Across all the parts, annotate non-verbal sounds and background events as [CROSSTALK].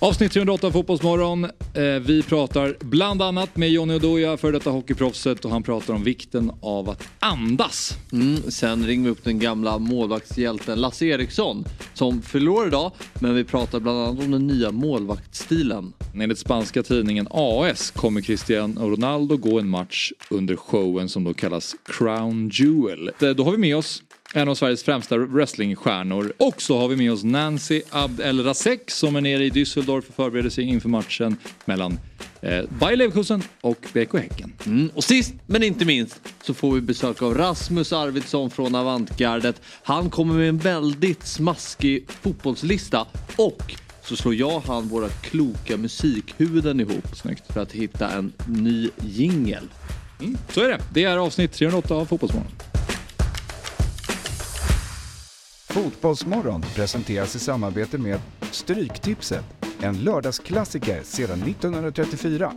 Avsnitt 308 av Fotbollsmorgon. Eh, Vi pratar bland annat med Johnny Oduya, för detta hockeyproffset och han pratar om vikten av att andas. Mm, sen ringer vi upp den gamla målvaktshjälten Lasse Eriksson som förlorar idag. Men vi pratar bland annat om den nya målvaktsstilen. Enligt spanska tidningen AS kommer Cristiano Ronaldo gå en match under showen som då kallas Crown Jewel. Eh, Då har vi med oss en av Sveriges främsta wrestlingstjärnor. Och så har vi med oss Nancy Abd El Rasek som är nere i Düsseldorf och förbereder sig inför matchen mellan eh, Bayer Leverkusen och BK Häcken. Mm, och sist men inte minst så får vi besök av Rasmus Arvidsson från Avantgardet. Han kommer med en väldigt smaskig fotbollslista och så slår jag och han våra kloka musikhuvuden ihop Snyggt. för att hitta en ny jingel. Mm, så är det. Det är avsnitt 308 av Fotbollsmorgon. Fotbollsmorgon presenteras i samarbete med Stryktipset. En lördagsklassiker sedan 1934.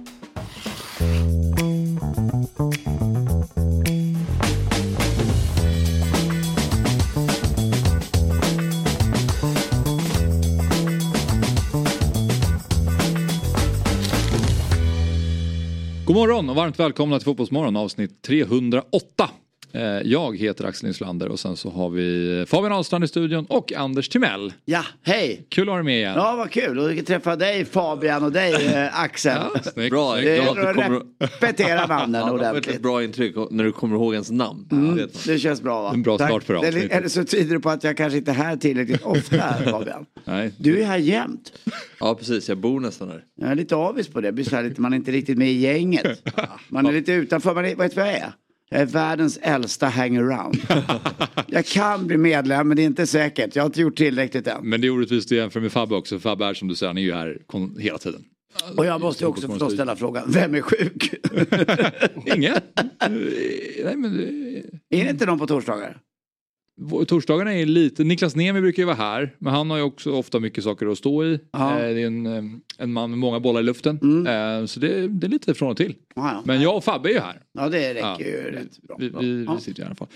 God morgon och varmt välkomna till Fotbollsmorgon avsnitt 308. Eh, Jag heter Axel Inslander och sen så har vi Fabian Ahlstrand i studion och Anders Timell. Ja, hej! Kul att ha dig med igen. Ja, vad kul. Och träffa dig Fabian och dig eh, Axel. Ja, Bra, jag är Det glad att är du kommer... repetera namnen [LAUGHS] Ja, det var ett ordentligt. bra intryck när du kommer ihåg ens namn. Mm, det känns bra va? En bra start för avsnittet. Eller så tyder det på att jag kanske inte är här tillräckligt ofta [LAUGHS] Fabian. Nej. Du är här jämt. Ja precis, jag bor nästan här. Jag är lite avis på det. Man är inte riktigt med i gänget. [LAUGHS] Man är lite utanför. Man är, vet du vad jag är? Jag är världens äldsta hangaround. Jag kan bli medlem men det är inte säkert. Jag har inte gjort tillräckligt än. Men det är orättvist att jämfra med Fabbe också. Fabbe är som du säger, han är ju här hela tiden. Och jag måste också förstås ställa frågan, vem är sjuk? [LAUGHS] Ingen. [LAUGHS] Nej men är det inte någon på torsdagar? Torsdagarna är lite, Niklas Niemi brukar ju vara här men han har ju också ofta mycket saker att stå i. Ja. Eh, Det är en, eh, en man med många bollar i luften. Eh, Så det, det är lite från och till. Ja, ja. Men jag och Fabbe är ju här. Ja det räcker ju rätt bra. Vi, vi, vi sitter i alla fall.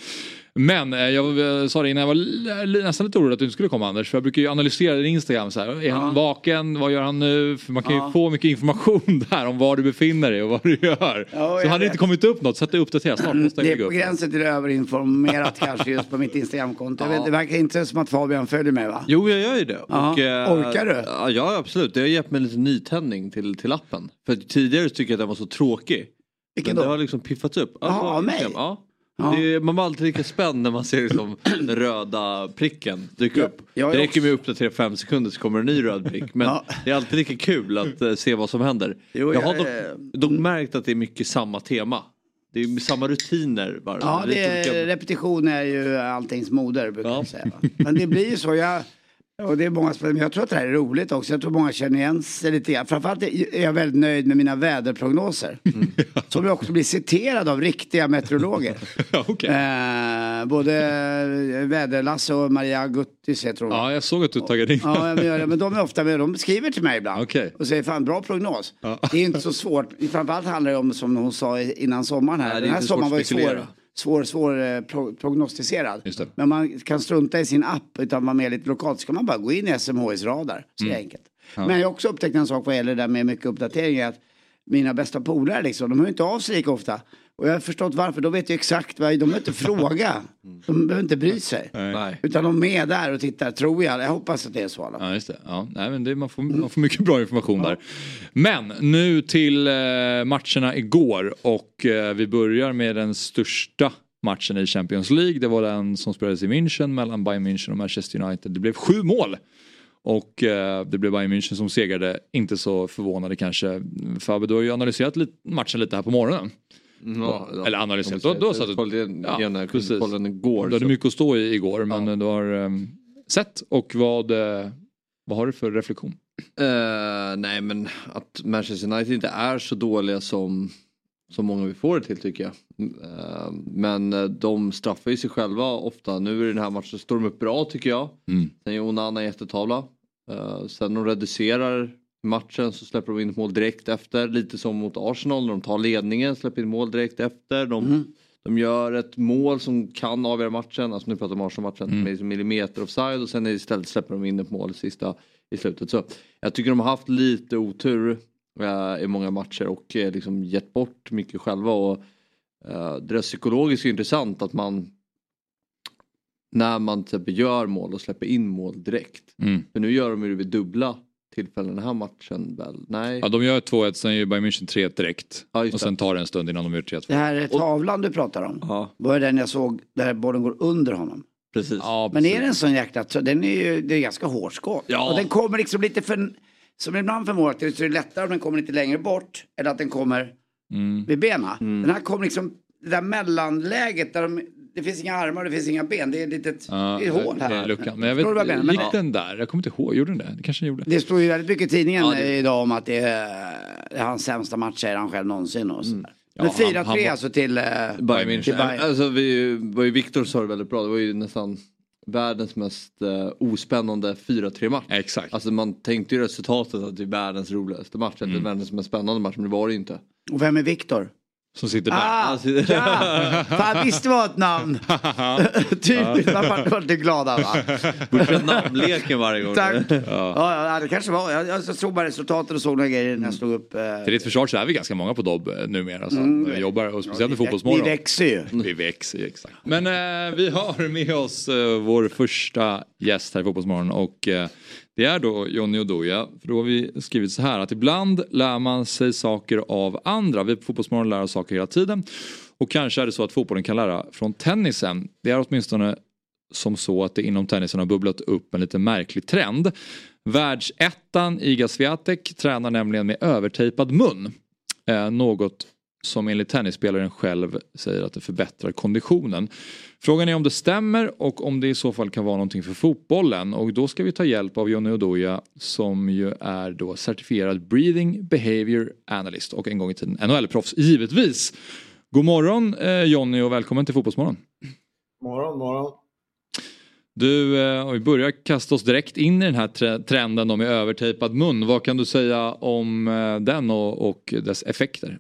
Men eh, jag sa det innan, jag var nästan lite orolig att du inte skulle komma Anders. För jag brukar ju analysera din Instagram. Så här. Är han vaken? Vad gör han nu? För man kan ju Ja. få mycket information [LAUGHS] där om var du befinner dig och vad du gör. Ja, så hade det inte kommit upp något så att det uppdateras snart. Måste jag Det är på upp. gränsen till överinformerat kanske just på mitt Instagramkonto. Vet, Det verkar inte som att Fabian följer mig va? Jo, jag gör ju det. Ja, Och, eh, orkar du? Ja, ja, absolut. Det har gett mig lite nytändning till, till appen. För tidigare tycker jag att den var så tråkig. Vilken Men det då? har liksom piffats upp. Jaha, av mig? Ja. Ja. Det är, man var alltid lika spänd när man ser liksom den röda pricken dyka Ja, upp. är det räcker med att uppdatera fem sekunder så kommer en ny röd prick. Men Ja. det är alltid lika kul att eh, se vad som händer. Jo, jag har jag dock, är- dock märkt att det är mycket samma tema. Det är samma rutiner bara. Ja, det är, olika- repetition är ju alltings moder brukar Ja. jag säga. Men det blir ju så. Jag, och det är många men jag tror att det här är roligt också. Jag tror många känner igen sig lite grann. Framförallt är jag väldigt nöjd med mina väderprognoser. Mm. Som jag också blir citerad av riktiga meteorologer. [LAUGHS] Okej. eh, både Väderlasse och Maria Guttis heter hon. Ja, jag såg att du taggade in. Ja, men, men de är ofta med. De skriver till mig ibland. Okej. Och säger fan bra prognos. Ja. Det är inte så svårt. Framförallt handlar det om som hon sa innan sommaren här. Nej, Den här sommaren var ju svår, svår, svår eh, pro, prognostiserad. Men man kan strunta i sin app utan vara med lite lokalt. Så kan man bara gå in i SMHIs radar. Så Mm. det är enkelt. Men jag har också upptäckt en sak vad gäller det där med mycket uppdateringar. Att mina bästa polare liksom, de hör inte av sig lika ofta. Och jag har förstått varför. De vet ju exakt vad, de behöver inte fråga. De behöver inte bry sig. Nej. Utan de är med där och tittar, tror jag. Jag hoppas att det är så. alla. Ja, just det. Ja, nej, men det man, får, man får mycket bra information där. Men nu till eh, matcherna igår och eh, vi börjar med den största matchen i Champions League. Det var den som spelades i München mellan Bayern München och Manchester United. Det blev sju mål. Och eh, det blev Bayern München som segrade. Inte så förvånade kanske. Fabbe, du har ju analyserat lite, matchen lite här på morgonen. Ja, ja. Eller analyserat. Du, du har satt igen- Ja, jag precis. den igår. Du hade så- mycket att stå i igår men du har eh, sett och vad, eh, vad har du för reflektion? Eh, nej men att Manchester United inte är så dåliga som som många vill få det till tycker jag. Eh, Men de straffar ju sig själva ofta. Nu i den här matchen står de upp bra tycker jag. Mm. Sen gör Onana jättetavla. Eh, Sen de reducerar matchen så släpper de in ett mål direkt efter. Lite som mot Arsenal när de tar ledningen, släpper in mål direkt efter. De, de gör ett mål som kan avgöra matchen. Alltså nu pratar vi om Arsenal-matchen. Med liksom millimeter offside och sen istället släpper de in ett mål sista i slutet. Så jag tycker de har haft lite otur eh, i många matcher och eh, liksom gett bort mycket själva. Och, eh, det är psykologiskt intressant att man när man exempel gör mål och släpper in mål direkt. Mm. För nu gör de ju det vid dubbla tillfällen den här matchen väl? Nej. Ja, de gör 2-1, sen gör Bayern München 3-1 direkt. Ja, och sen tar det en stund innan de gör 3-2. Det här är tavlan du pratar om. Ja, Var det den jag såg där bollen går under honom? precis. Ja, Men är precis. det en sån jäkla, den är ju, det är ganska hårt skott. Ja. Och den kommer liksom lite för, som ibland för målet, så är det lättare om den kommer lite längre bort. Eller att den kommer Mm. vid benen. Mm. Den här kommer liksom, det där mellanläget där de, det finns inga armar och det finns inga ben. Det är ett litet Ja, det ett hål det är här. luckan. Men jag jag vet, menar? gick den där? Jag kommer inte ihåg, gjorde den det? Det kanske den gjorde. det står ju väldigt mycket i tidningen Ja, det- idag om att det är, det är hans sämsta match säger han själv någonsin. Och sådär. Ja, Men han- 4-3 han var- alltså till... eh, Bayern till München. Bayern. Alltså vi var ju Viktor sa det väldigt bra. Det var ju nästan världens mest uh, ospännande 4-3 match. Exakt. Alltså man tänkte ju resultatet att det är världens roligaste match. Eller världens mest spännande match. Men det var det ju inte. Och vem är Viktor? Som sitter där. Ah, Alltså- ja! Fan visst det var ett namn. [LAUGHS] Typiskt, man vart det glada va? Borde köra namnleken varje gång. Tack. Ja. Ja, det kanske var. Jag, jag såg bara resultatet och såg några grejer när jag slog upp. Eh, Till ditt försvar så är vi ganska många på Dobb eh, numera. Så Mm. vi jobbar, och speciellt i Fotbollsmorgon. vi växer ju. Vi växer ju, exakt. Men eh, vi har med oss eh, vår första gäst här i Fotbollsmorgon och eh, det är då Johnny Oduya. För då har vi skrivit så här att ibland lär man sig saker av andra. Vi på Fotbollsmorgon lär oss saker hela tiden. Och kanske är det så att fotbollen kan lära från tennisen. Det är åtminstone som så att det inom tennisen har bubblat upp en lite märklig trend. Världsettan Iga Swiatek tränar nämligen med övertejpad mun. Eh, något som enligt tennisspelaren själv säger att det förbättrar konditionen. Frågan är om det stämmer och om det i så fall kan vara någonting för fotbollen. Och då ska vi ta hjälp av Johnny Oduya som ju är då certifierad Breathing Behavior Analyst och en gång i tiden NHL-proffs givetvis. God morgon eh, Johnny och välkommen till Fotbollsmorgon. Morgon, morgon. Du, eh, om vi börjar kasta oss direkt in i den här tre- trenden med övertejpad mun. Vad kan du säga om eh, den och, och dess effekter?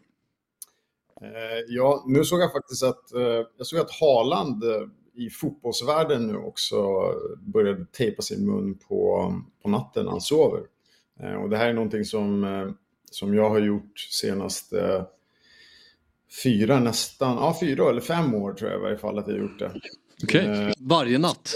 Eh, ja, nu såg jag faktiskt att, eh, jag såg att Haaland eh, i fotbollsvärlden nu också började tejpa sin mun på, på natten när han sover. Och det här är någonting som, som jag har gjort senaste fyra nästan, ja fyra eller fem år tror jag i varje fall att jag har gjort det. Okej. Eh, Varje natt.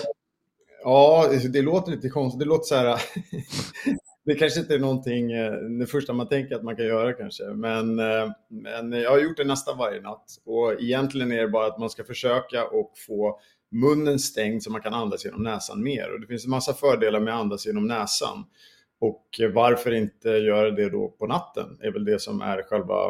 Ja, det låter lite konstigt. Det låter så här... [LAUGHS] det kanske inte är någonting, eh, det första man tänker att man kan göra kanske. Men, eh, men jag har gjort det nästan varje natt. Och egentligen är det bara att man ska försöka och få munnen stängd så man kan andas genom näsan mer. Och det finns en massa fördelar med att andas genom näsan. Och varför inte göra det då på natten är väl det som är själva,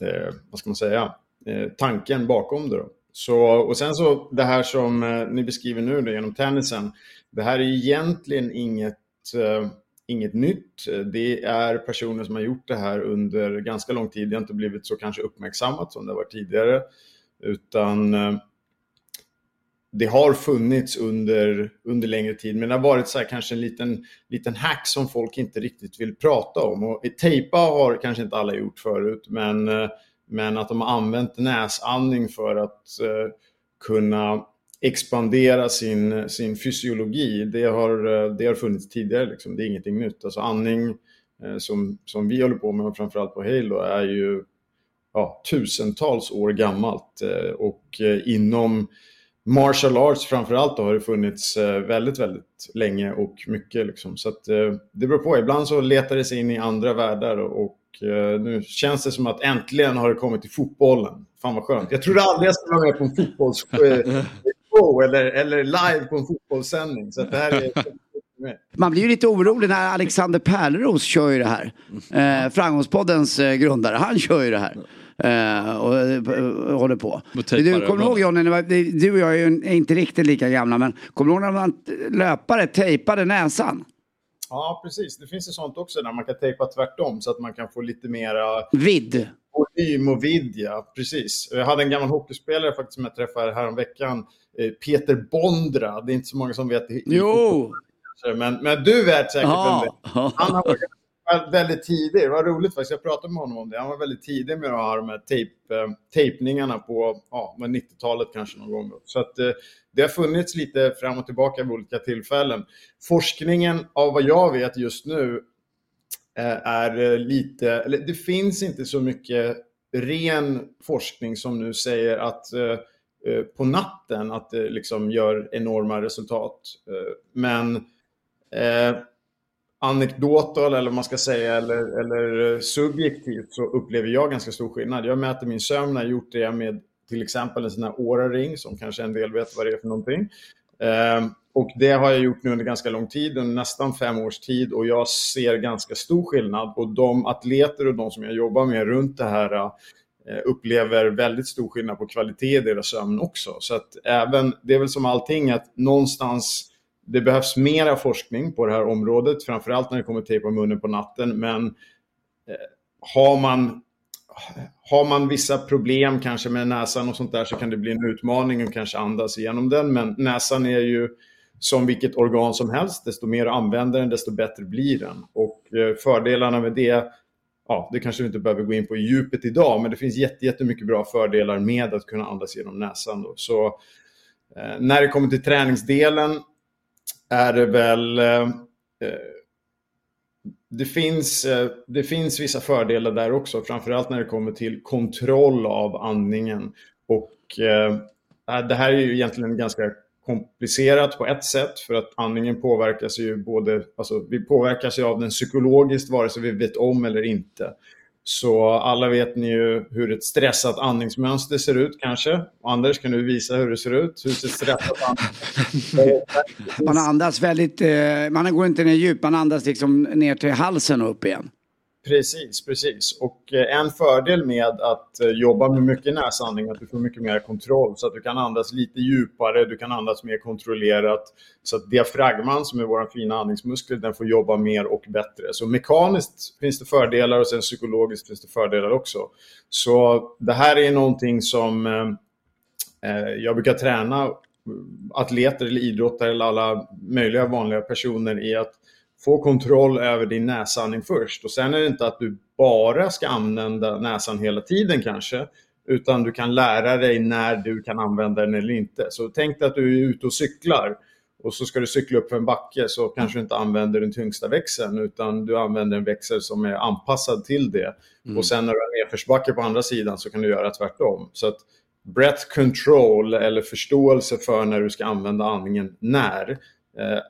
eh, vad ska man säga, eh, tanken bakom det då. Så, och sen så det här som eh, ni beskriver nu då, genom tennisen. Det här är egentligen inget, eh, inget nytt. Det är personer som har gjort det här under ganska lång tid. Det har inte blivit så kanske uppmärksammat som det var tidigare. Utan eh, det har funnits under, under längre tid. Men det har varit så här kanske en liten, liten hack som folk inte riktigt vill prata om. Och tejpa har kanske inte alla gjort förut. Men eh, men att de har använt näsandning för att eh, kunna expandera sin, sin fysiologi, det har, eh, det har funnits tidigare. Liksom. Det är ingenting nytt. Alltså andning eh, som, som vi håller på med, och framförallt på Halo, är ju ja, tusentals år gammalt. Eh, och inom martial arts framförallt då, har det funnits väldigt, väldigt länge och mycket. Liksom. Så att, det beror på. Ibland så letar det sig in i andra världar och nu känns det som att äntligen har det kommit till fotbollen. Fan vad skönt. Jag trodde aldrig jag skulle vara med på en [LAUGHS] fotbollsshow eller, eller live på en fotbollssändning. Så att det här är... [LAUGHS] Man blir ju lite orolig när Alexander Pärleros kör ju det här. Eh, Framgångspoddens eh, grundare, han kör ju det här. Eh, och, eh, håller på. Och Du, kommer ihåg Johnny, du och jag är ju inte riktigt lika gamla, men kommer du ihåg när man löpare tejpade näsan? Ja, precis. Det finns ju sånt också där man kan tejpa tvärtom så att man kan få lite mera Vidd. volym och vidd, ja. Precis. Jag hade en gammal hockeyspelare faktiskt som jag träffade häromveckan. Eh, Peter Bondra. Det är inte så många som vet. Jo! Men, men du vet säkert Ja. vem det är. Han har varit väldigt tidig. Det var roligt faktiskt. Jag pratade med honom om det. Han var väldigt tidig med att ha de här tejp, eh, tejpningarna på ja, men 90-talet kanske någon gång. Så att, eh, det har funnits lite fram och tillbaka vid olika tillfällen. Forskningen, av vad jag vet just nu, är lite... Det finns inte så mycket ren forskning som nu säger att Eh, på natten att det liksom gör enorma resultat. Eh, men eh, anekdotal eller vad man ska säga eller, eller eh, subjektivt så upplever jag ganska stor skillnad. Jag mäter min sömn, jag har gjort det med till exempel en sån här Aura-ring som kanske en del vet vad det är för någonting. Eh, och det har jag gjort nu under ganska lång tid, under nästan fem års tid och jag ser ganska stor skillnad och de atleter och de som jag jobbar med runt det här Eh, upplever väldigt stor skillnad på kvalitet i deras sömn också. Så att även, det är väl som allting att någonstans det behövs mera forskning på det här området, framförallt när det kommer till tejpa munnen på natten. Men eh, har, man, har man vissa problem kanske med näsan och sånt där så kan det bli en utmaning att kanske andas igenom den. Men näsan är ju som vilket organ som helst. Desto mer du använder den, desto bättre blir den. Och eh, fördelarna med det, ja, det kanske vi inte behöver gå in på i djupet idag, men det finns jättemycket bra fördelar med att kunna andas genom näsan. Då. Så eh, när det kommer till träningsdelen är det väl... Eh, eh, det, finns, eh, det finns vissa fördelar där också, framförallt när det kommer till kontroll av andningen. Och eh, eh det här är ju egentligen ganska komplicerat på ett sätt för att andningen påverkas ju både, alltså vi påverkas ju av den psykologiskt vare sig vi vet om eller inte. Så alla vet ni ju hur ett stressat andningsmönster ser ut kanske. Anders, kan du visa hur det ser ut? Hur ser stressat andningsmönster Man andas väldigt, eh, man går inte ner djupt, man andas liksom ner till halsen och upp igen. Precis, precis. Och eh, en fördel med att eh, jobba med mycket näsandning är att du får mycket mer kontroll. Så att du kan andas lite djupare, du kan andas mer kontrollerat. Så att diafragman, som är vår fina andningsmuskel, den får jobba mer och bättre. Så mekaniskt finns det fördelar och sen psykologiskt finns det fördelar också. Så det här är någonting som eh, jag brukar träna atleter eller idrottare eller alla möjliga vanliga personer i att få kontroll över din näsandning först. Och sen är det inte att du bara ska använda näsan hela tiden kanske, utan du kan lära dig när du kan använda den eller inte. Så tänk dig att du är ute och cyklar och så ska du cykla upp för en backe så kanske du inte använder den tyngsta växeln utan du använder en växel som är anpassad till det. Och sen när du har nedförsbacke på andra sidan så kan du göra tvärtom. Så att breath control eller förståelse för när du ska använda andningen när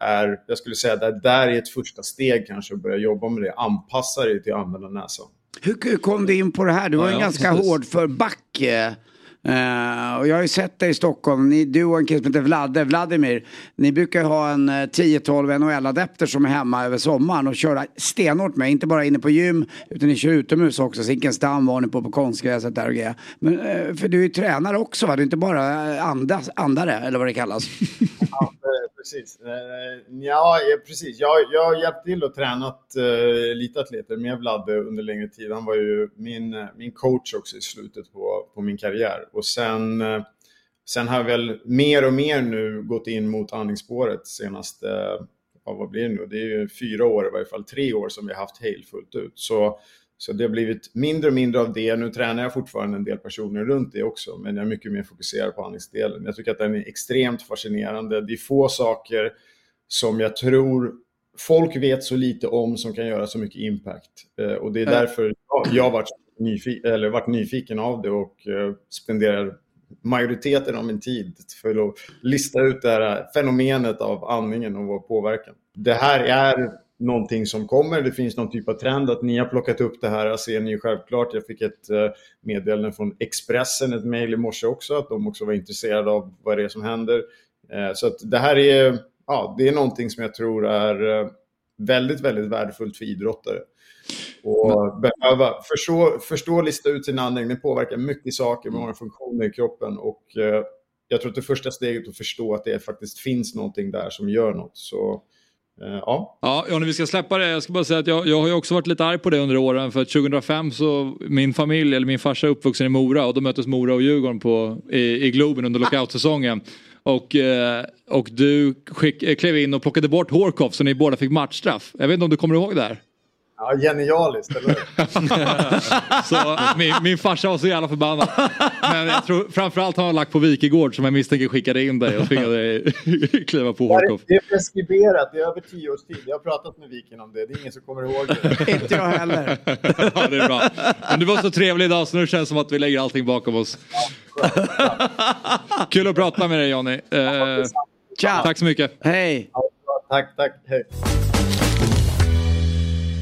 är, jag skulle säga, det där är ett första steg kanske att börja jobba med det. Anpassa dig till att använda näsan. Hur kom du in på det här? Du var ju ja, ganska precis. hård för back. Uh, och jag har ju sett dig i Stockholm, ni, du och en kille som heter Vladde, Vladimir. Ni brukar ju ha en eh, 10-12 NHL-adepter som är hemma över sommaren och köra stenhårt med. Inte bara inne på gym, utan ni kör utomhus också. Zinkensdamm var ni på på konstgräset där och grejer. Men, uh, för du är ju tränare också va? Du är inte bara eh, andas, andare, eller vad det kallas. [LAUGHS] Ja, precis. Ja, precis. Jag, jag har hjälpt till och tränat uh, lite atleter med Vladde under längre tid. Han var ju min, min coach också i slutet på, på min karriär. Och sen, eh, sen har jag väl mer och mer nu gått in mot andningsspåret senaste, ja, vad blir det nu? Det är ju fyra år i varje fall, tre år som vi har haft Hale fullt ut. Så, så det har blivit mindre och mindre av det. Nu tränar jag fortfarande en del personer runt det också, men jag är mycket mer fokuserad på andningsdelen. Jag tycker att den är extremt fascinerande. Det är få saker som jag tror folk vet så lite om som kan göra så mycket impact. Eh, och det är därför jag, har varit, nyfi- eller varit nyfiken av det och eh, spenderar majoriteten av min tid för att lista ut det här fenomenet av andningen och vår påverkan. Det här är någonting som kommer. Det finns någon typ av trend att ni har plockat upp det här. ser ni ju självklart. Jag fick ett eh, meddelande från Expressen, ett mejl i morse också, att de också var intresserade av vad det är som händer. Eh, så att det här är, ja, det är någonting som jag tror är väldigt, väldigt värdefullt för idrottare. Och behöva förstå, förstå lista ut sin andning, det påverkar mycket saker, många funktioner i kroppen. Och eh, jag tror att det första steget är att förstå att det faktiskt finns någonting där som gör något. Så Eh, ja. Ja, Johnny, vi ska släppa det. Jag ska bara säga att jag, jag har ju också varit lite arg på det under åren. För att 2005 så, min familj, eller min farsa är uppvuxen i Mora och då möttes Mora och Djurgården på, i, i Globen under lockoutsäsongen. Och, eh, och du skick, klev in och plockade bort Horkoff så ni båda fick matchstraff. Jag vet inte om du kommer ihåg det här? Ja, genialiskt, eller? [LAUGHS] Så min, min farsa var så jävla förbannad. Men jag tror framförallt har han lagt på Wikegård som jag misstänker skickade in dig och tvingade dig [LAUGHS] kliva på Horkoff. Det är preskriberat, det är över tio års tid. Jag har pratat med Viken om det, det är ingen som kommer ihåg det. [LAUGHS] Inte jag heller. Ja, det är bra. Men du var så trevlig idag så nu känns det som att vi lägger allting bakom oss. Kul att prata med dig Johnny. Eh, Ciao. tack så mycket. Hej. Tack, tack, hej.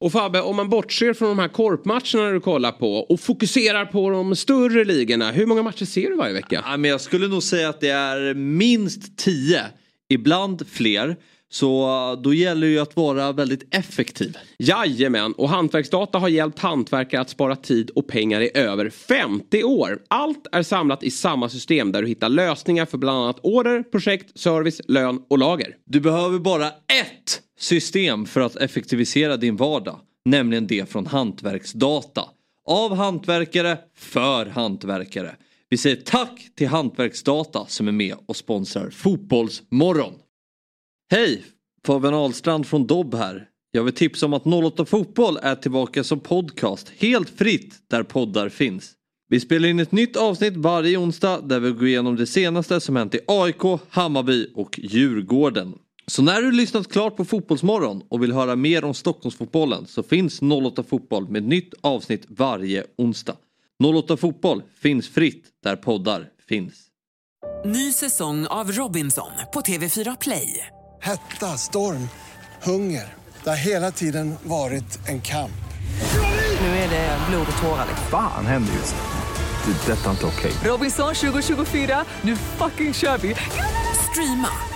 Och Fabbe, om man bortser från de här korpmatcherna du kollar på och fokuserar på de större ligorna. Hur många matcher ser du varje vecka? Ja, men jag skulle nog säga att det är minst tio, ibland fler. Så då gäller det ju att vara väldigt effektiv. Jajamän, och Hantverksdata har hjälpt hantverkare att spara tid och pengar i över 50 år. Allt är samlat i samma system där du hittar lösningar för bland annat order, projekt, service, lön och lager. Du behöver bara ett system för att effektivisera din vardag. Nämligen det från Hantverksdata. Av hantverkare, för hantverkare. Vi säger tack till Hantverksdata som är med och sponsrar Fotbollsmorgon. Hej! Fabian Ahlstrand från Dobb här. Jag vill tipsa om att 08 Fotboll är tillbaka som podcast helt fritt där poddar finns. Vi spelar in ett nytt avsnitt varje onsdag där vi går igenom det senaste som hänt i AIK, Hammarby och Djurgården. Så när du lyssnat klart på Fotbollsmorgon och vill höra mer om Stockholmsfotbollen så finns 08 Fotboll med ett nytt avsnitt varje onsdag. 08 Fotboll finns fritt där poddar finns. Ny säsong av Robinson på TV4 Play. Hetta, storm, hunger. Det har hela tiden varit en kamp. Nu är det blod och tårar. Fan händer just nu. Det. är Detta är inte okej. Robinson 2024, nu fucking kör vi! Streama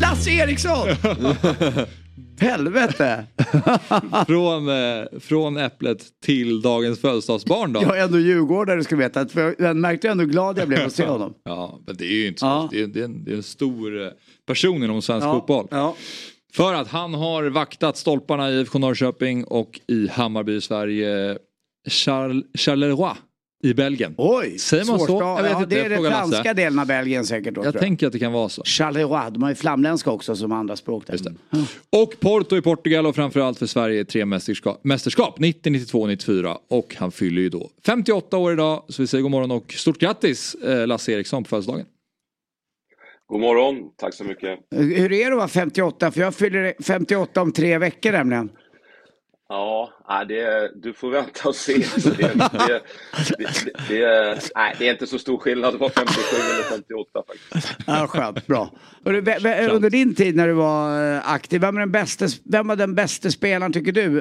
Lasse Eriksson! [LAUGHS] Helvete! [LAUGHS] från, eh, från äpplet till dagens födelsedagsbarn då. Jag är ändå djurgårdare ska du veta. För jag märkte hur ändå glad jag blev att se [LAUGHS] honom. Ja, men det är ju inte så. Ja. Det, är, det, är en, det är en stor eh, person inom svensk Ja, fotboll. ja. För att han har vaktat stolparna i IFK Norrköping och i Hammarby i Sverige. Charleroi i Belgien. Oj! Säger man så? Jag vet ja, inte, det är jag den Lasse. franska delen av Belgien säkert. Då, Jag tror tänker att det kan vara så. Charleroi, de har ju flamländska också som andra språk. Där. Och Porto i Portugal och framförallt för Sverige tre mästerskap, mästerskap 90, 92, 94 och han fyller ju då 58 år idag så vi säger god morgon och stort grattis eh, Lasse Eriksson på födelsedagen. God morgon, tack så mycket. Hur är det att vara 58? För jag fyller 58 om tre veckor nämligen. Ja, det, du får vänta och se. Det, det, det, nej, det är inte så stor skillnad vara 57 eller 58 faktiskt. Ja, skönt, bra. Under din tid när du var eh, aktiv, vem, är den bästa, vem var den bästa spelaren tycker du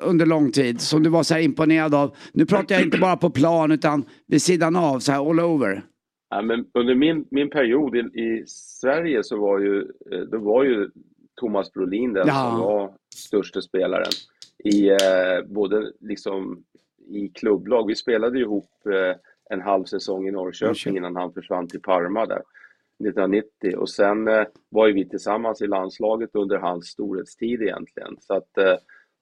under lång tid? Som du var så här imponerad av? Nu pratar jag inte bara på plan utan vid sidan av, så här all over. Ja, men under min, min period i, i Sverige så var ju, eh, då var ju Thomas Brolin den Ja. som var största spelaren. I, eh, både liksom i klubblag. Vi spelade ihop eh, en halv säsong i Norrköping innan han försvann till Parma där 1990. Och sen eh, var ju vi tillsammans i landslaget under hans storhetstid egentligen. Så att eh,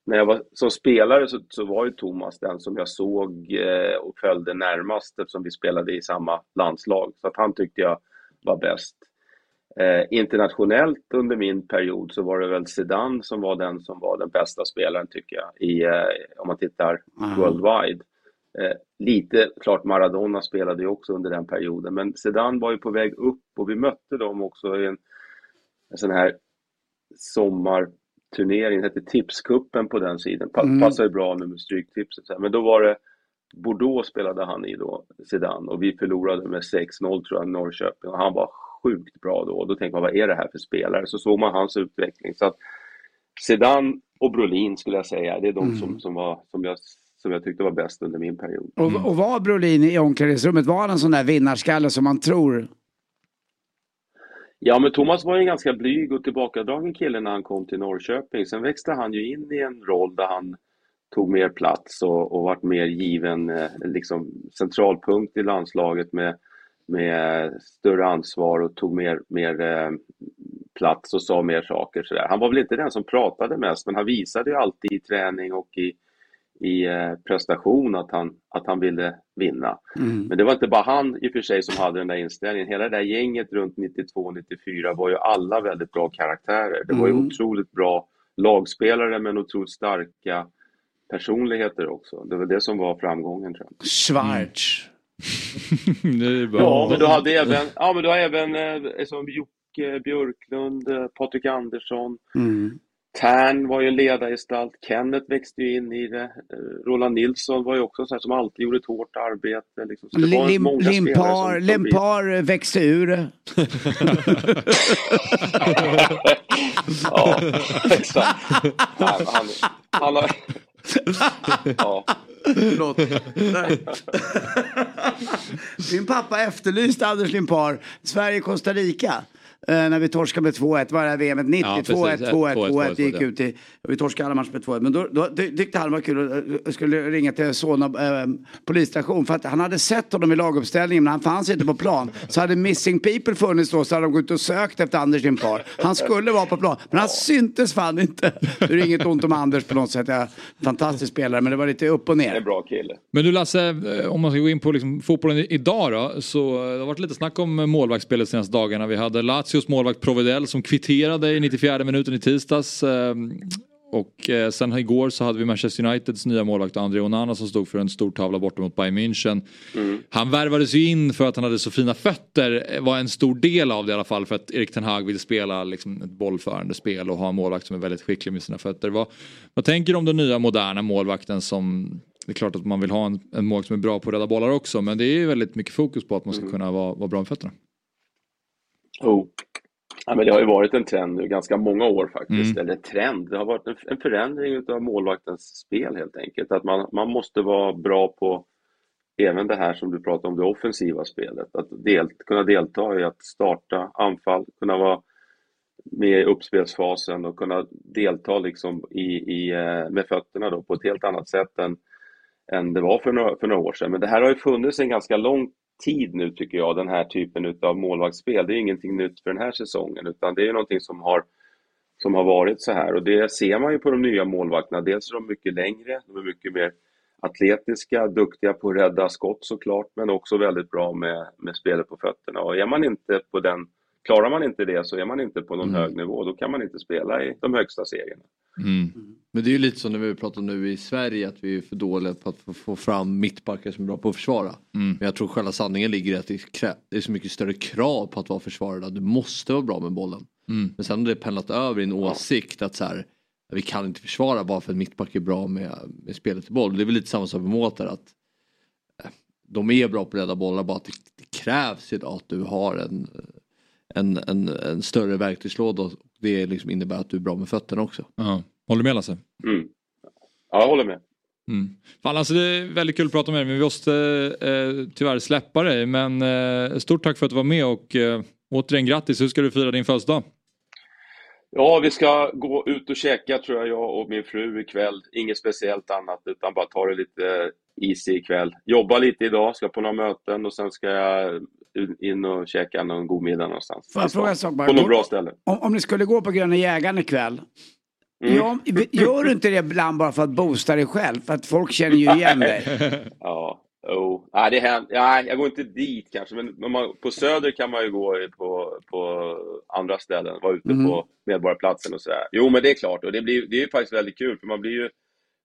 när jag var som spelare så, så var ju Thomas den som jag såg eh, och följde närmast eftersom vi spelade i samma landslag. Så att han tyckte jag var bäst. Eh, internationellt under min period så var det väl Zidane som var den som var den bästa spelaren tycker jag, i, eh, om man tittar Aha. worldwide. Eh, lite, klart Maradona spelade ju också under den perioden, men Zidane var ju på väg upp och vi mötte dem också i en, en sån här sommarturnering, det hette Tipskuppen på den sidan. Pa, Mm. Passar ju bra nu med stryktipset. Men då var det Bordeaux spelade han i då, Zidane, och vi förlorade med 6-0 tror jag, Norrköping. Och han var sjukt bra då. Och då tänkte man, vad är det här för spelare? Så såg man hans utveckling. Så att Zidane och Brolin skulle jag säga, det är de Mm. som, som, var, som, jag, som jag tyckte var bäst under min period. Och, och var Brolin i omklädningsrummet, var han en sån där vinnarskalle som man tror? Ja, men Thomas var ju en ganska blyg och tillbakadragen kille när han kom till Norrköping. Sen växte han ju in i en roll där han tog mer plats och, och vart mer given eh, liksom centralpunkt i landslaget med, med större ansvar och tog mer, mer eh, plats och sa mer saker. Så där. Han var väl inte den som pratade mest, men han visade ju alltid i träning och i, i eh, prestation att han, att han ville vinna. Mm. Men det var inte bara han i och för sig som hade den där inställningen. Hela det där gänget runt 92-94 var ju alla väldigt bra karaktärer. Det var ju Mm. otroligt bra lagspelare men otroligt starka personligheter också. Det var det som var framgången tror jag. Schwarz. Ja, men du hade även, ja, men du har även eh, som Jocke Björklund, eh, Patrik Andersson, Mm. Tern var ju en ledargestalt, Kenneth växte ju in i det, Roland Nilsson var ju också så här som alltid gjorde ett hårt arbete. Liksom. Så det var Lim, många limpar, som- limpar växte ur [LAUGHS] [LAUGHS] det. Ja, exakt. [LAUGHS] Nej, han, han har... Ja. Förlåt. Min pappa efterlyste Anders Limpar, Sverige-Costa Rica. Eh, när vi torskade med 2-1, var det här VMet 90, Ja, 2-1, precis. 2-1, 2-1, 2-1, det gick 2-1. ut i, vi torskade alla matcher med 2-1. Men då, då ty- tyckte han det var kul och skulle ringa till Solna eh, polisstation för att han hade sett honom i laguppställningen men han fanns inte på plan. Så hade Missing People funnits då så hade de gått ut och sökt efter Anders Limpar. Han skulle vara på plan men han syntes fan inte. Det är inget ont om Anders på något sätt, jag är fantastisk spelare men det var lite upp och ner. En bra kille. Men du Lasse, eh, om man ska gå in på liksom fotbollen idag då. Så eh, det har varit lite snack om målvaktsspelet senaste dagarna. Vi hade Lazios målvakt Provedel som kvitterade i 94 minuten i tisdags. eh, Och eh, sen igår så hade vi Manchester Uniteds nya målvakt André Onana som stod för en stor tavla borta mot Bayern München. Han värvades ju in för att han hade så fina fötter. eh, Var en stor del av det i alla fall för att Erik Ten Hag vill spela liksom ett bollförande spel och ha en målvakt som är väldigt skicklig med sina fötter. Vad, vad tänker du om den nya moderna målvakten som det är klart att man vill ha en, en målvakt som är bra på att rädda bollar också men det är ju väldigt mycket fokus på att man ska kunna vara, vara bra med fötterna. Oh. Ja, men det har ju varit en trend nu ganska många år faktiskt. Mm. Eller trend, det har varit en, en förändring av målvaktens spel helt enkelt. Att man, man måste vara bra på även det här som du pratar om, det offensiva spelet. Att del, kunna delta i att starta anfall, kunna vara med i uppspelsfasen och kunna delta liksom i, i, eh, med fötterna då på ett helt annat sätt än, än det var för några, för några år sedan. Men det här har ju funnits en ganska lång tid nu tycker jag, den här typen av målvaktsspel. Det är ingenting nytt för den här säsongen utan det är någonting som har, som har varit så här och det ser man ju på de nya målvakterna. Dels är de mycket längre, de är mycket mer atletiska, duktiga på att rädda skott såklart men också väldigt bra med, med spelet på fötterna. Och är man inte på den, klarar man inte det så är man inte på någon Mm. hög nivå. Då kan man inte spela i de högsta serierna. Men det är ju lite som när vi pratar om nu i Sverige att vi är för dåliga på att få- fram mittbackar som är bra på att försvara. Men jag tror själva sanningen ligger i att det, är så mycket större krav på att vara försvarare. Du måste vara bra med bollen. Mm. Men sen har det pendlat över i en åsikt att så här, vi kan inte försvara bara för att mittback är bra med, med spelet i boll. Det är väl lite samma sak med Mårtar att eh, de är bra på att rädda bollar bara att det, det krävs idag att du har en, en, en, en större verktygslåda det liksom innebär att du är bra med fötterna också. Ja. Håller du med Lasse? Mm. Ja, jag håller med. Mm. Fan, alltså det är väldigt kul att prata med dig men vi måste eh, tyvärr släppa dig. Men eh, stort tack för att du var med och eh, återigen grattis. Hur ska du fira din födelsedag? Ja, vi ska gå ut och käka tror jag, jag och min fru ikväll. Inget speciellt annat utan bara ta det lite easy ikväll. Jobba lite idag, ska på några möten och sen ska jag in och käka någon god middag någonstans. Får jag fråga en sak bara? På något bra ställe. Om, om ni skulle gå på Gröna Jägaren ikväll. Mm. Ja, gör du inte det ibland bara för att boosta dig själv? För att folk känner ju igen dig. [LAUGHS] ja, oh. Nej, det händer. Nej, jag går inte dit kanske, men man, på Söder kan man ju gå på, på andra ställen, vara ute Mhm. på Medborgarplatsen och sådär. Jo, men det är klart, och det, blir, det är ju faktiskt väldigt kul, för man blir ju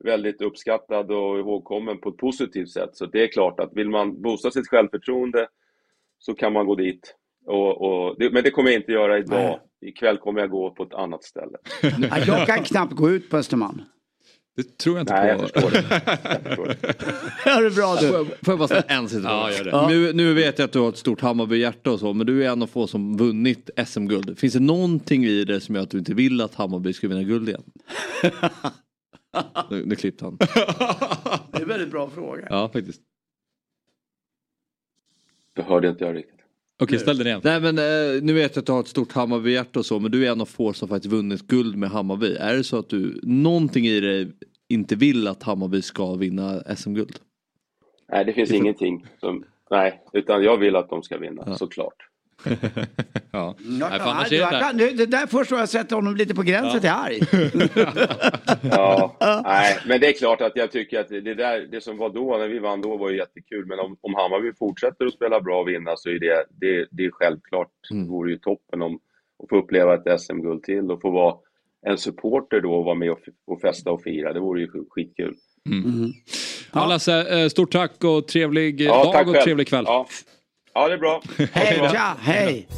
väldigt uppskattad och ihågkommen på ett positivt sätt. Så det är klart att vill man boosta sitt självförtroende så kan man gå dit. Och, och, det, men det kommer jag inte göra idag. Ikväll kommer jag gå på ett annat ställe. [LAUGHS] Ja, Jag kan knappt gå ut på Östermalm. Det tror jag inte Nej, på. jag förstår det. Jag förstår det. [LAUGHS] Ja, det är bra du. Får jag, får jag bara ställa en sista Ja, det. Nu, nu vet jag att du har ett stort Hammarby-hjärta och så, men du är en av få som vunnit SM-guld. Finns det någonting i det som gör att du inte vill att Hammarby ska vinna guld igen? [LAUGHS] nu, nu klippte han. Det är en väldigt bra fråga. Ja, faktiskt. Det hörde inte jag riktigt. Okej, ställ den igen. Nej men eh, nu vet jag att du har ett stort Hammarby-hjärta och så, men du är en av få som faktiskt vunnit guld med Hammarby. Är det så att du, någonting i dig inte vill att Hammarby ska vinna SM-guld? Nej, det finns ingenting som... Nej, utan jag vill att de ska vinna, såklart. [LAUGHS] ja. Ja, Nej, annars är det där. det, det där först har jag sett honom lite på gränsen till arg. [LAUGHS] Ja, nej, men det är klart att jag tycker att det, det där, det som var då, när vi vann då, var ju jättekul. Men om, om Hammarby fortsätter att spela bra och vinna så är det, det, det är självklart, Mm. vore ju toppen om att få uppleva ett SM-guld till och få vara en supporter då och vara med och, och festa och fira. Det vore ju sk- skitkul. Mm. Ja, Lasse, eh, stort tack och trevlig Ja, dag och själv. trevlig kväll. Ja. Ja, det är bra. [LAUGHS] Hej, tja, hej.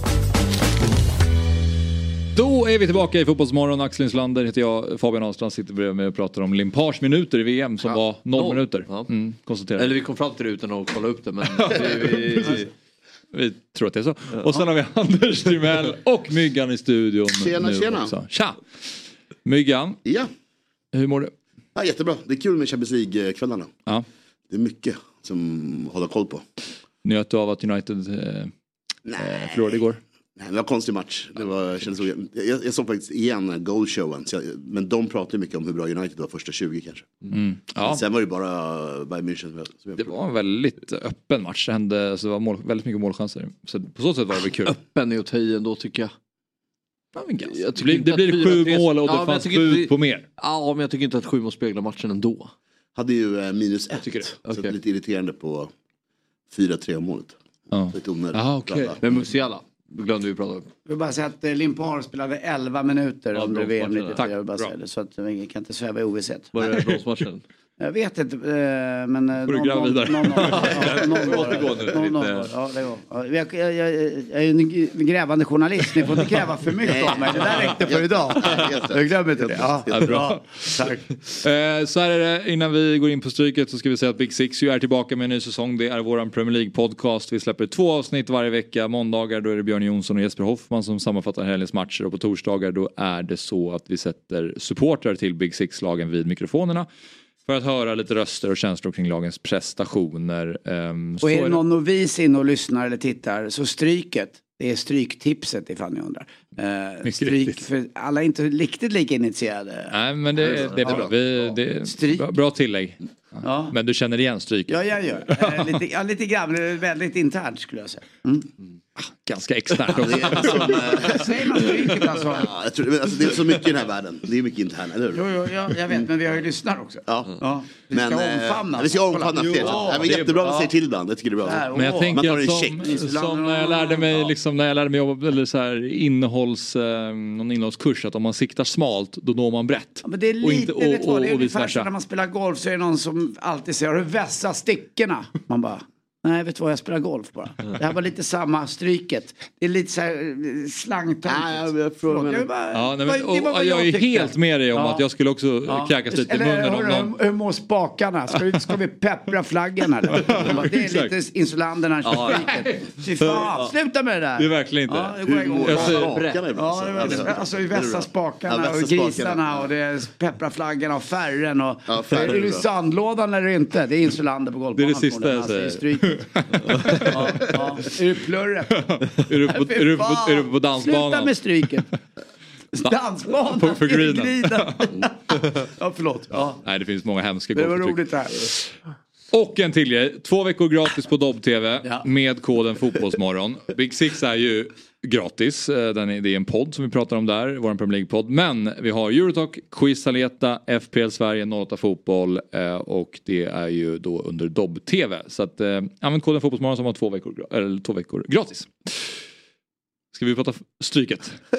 Då är vi tillbaka i Fotbollsmorgon. Axel Inslander heter jag. Fabian Ahlstrand sitter bredvid mig och pratar om Limpars minuter i VM som var noll, noll. minuter. Ja. Mm. Eller vi kom fram till det utan att kolla upp det men vi, vi, vi, Vi tror att det är så. Och sen har vi [LAUGHS] Anders Timell och Myggan i studion. Tjena, nu tjena. Också. Tja! Myggan, Ja. hur mår du? ja, jättebra. Det är kul med Champions League-kvällarna. Ja. Det är mycket som håller koll på. Njöt du av att United eh, eh, förlorade igår? Nej, det var en konstig match. Det var, jag, jag såg faktiskt igen goalshowen. Så jag, men de pratade mycket om hur bra United var första 20 kanske. Mm. Ja. Sen var det bara Bayern München. Som jag Det var en väldigt öppen match. Det hände alltså, det var mål, väldigt mycket målchanser. Så på så sätt var det väl kul. öppen är att ta i ändå tycker jag. Ja. Jag Det blir, det blir sju 4-3 mål och Ja, det fanns inte- bud på mer. Ja men jag tycker inte att sju mål speglar matchen ändå. hade ju eh, minus ett. tycker det. Så är lite irriterande på 4-3 målet. Ja. Lite onödigt. Ah. Alla. Men Musiala, glömde vi prata om. Jag vill bara säga att eh, Limpar spelade 11 minuter Ja, under VM bronsmatchen. 94. Tack, Jag vill bara säga det, så att vi kan inte sväva i ovisshet. Var det bronsmatchen? Jag vet inte, eh, men... eh, Får du någon- gräva vidare. Någon, [LAUGHS] någon, ja, någon, någon, ja, det går. Ja, jag, jag, jag, jag är en grävande journalist, ni får inte kräva för mycket av mig. Det där räckte för idag. Jag glömmer inte det. Ja, Ja, bra. bra. Tack. Eh, så här är det, innan vi går in på stryket så ska vi säga att Big Six ju är tillbaka med en ny säsong. Det är våran Premier League podcast. Vi släpper två avsnitt varje vecka. Måndagar då är det Björn Jonsson och Jesper Hoffman som sammanfattar helgens matcher och på torsdagar då är det så att vi sätter supportrar till Big Six-lagen vid mikrofonerna. För att höra lite röster och känslor kring lagens prestationer. Ehm, så Och är är det någon novis inne och lyssnar eller tittar så stryket. Det är stryktipset ifall ni undrar. Eh, stryk, för alla är inte riktigt lika initierade. Nej men det, det är bra. Vi, det bra, bra tillägg. Ja. Men du känner igen stryket? Ja, jag gör. Eh, lite, ja, lite grann, väldigt internt skulle jag säga. Mm. Ganska externt också. Det är, som, eh, [LAUGHS] Säger man stryket alltså? ja, jag tror, men alltså, det är så mycket i den här världen. Det är mycket internt, eller hur? Jo, jo, ja, jag vet, men vi har ju lyssnare också. Ja. Ja, vi ska Men, eh, omfamna. Vi ska omfamna fler. Jo, Ja, det är jättebra att bra. ni säger till ibland. Jag tycker det är bra. Men jag Åh. tänker Man tar att det i som, check. som när jag lärde mig, liksom, när jag lärde mig jobba, eller så här, innehålls, eh, någon innehållskurs, att om man siktar smalt då når man brett. Ja, men det är lite, och inte, och, vet du vad, och, det är ungefär som när man spelar golf så är det någon som alltid säger, har du vässa stickorna? Man bara, nej vet du vad, jag spelar golf bara. Det här var lite samma stryket. Det är lite så här eh, slangtöntigt. Nej, jag- jag förstår Förlåt, vad du jag vill menar. bara- Ja, nej, vad- men, det var och, vad jag är helt med dig om Ja. att jag skulle också Ja. kräkas lite i Eller, munnen om hörru, någon... hur, hur mår spakarna? Ska vi, ska vi peppra flaggan här? [LAUGHS] Det är lite insulanderna Ja. stryket. Fy fan, sluta med det där. Det är verkligen inte. Ja, det går igång. Jag ibland, Ja, det var, alltså. alltså vi vässar spakarna Ja, vässa och grisarna och det är peppraflaggan och färren och Ja, färren är du i sandlådan eller inte? Det är insulander på Det är golfbanan. det sista jag förmodligen. säger. Ja, ja. Är du plurret? Är du på, är du på, fan. är du på Sluta dansbanan? med stryket. Dansbanan På- i greenen. [LAUGHS] Ja, förlåt. Ja. Nej, det finns många hemska Det var roligt det här. Och en till grej. Två veckor gratis på Dobb-TV med koden Fotbollsmorgon. Big Six är ju gratis. Eh, Den är, det är en podd som vi pratar om där, vår Premier League-podd. Men vi har Eurotalk, Quiz Saleta, FPL Sverige, 08 Fotboll eh, och det är ju då under Dobb-TV. Så att, eh, använd koden Fotbollsmorgon som har två veckor, eller två veckor gratis. Ska vi prata stryket? [LAUGHS]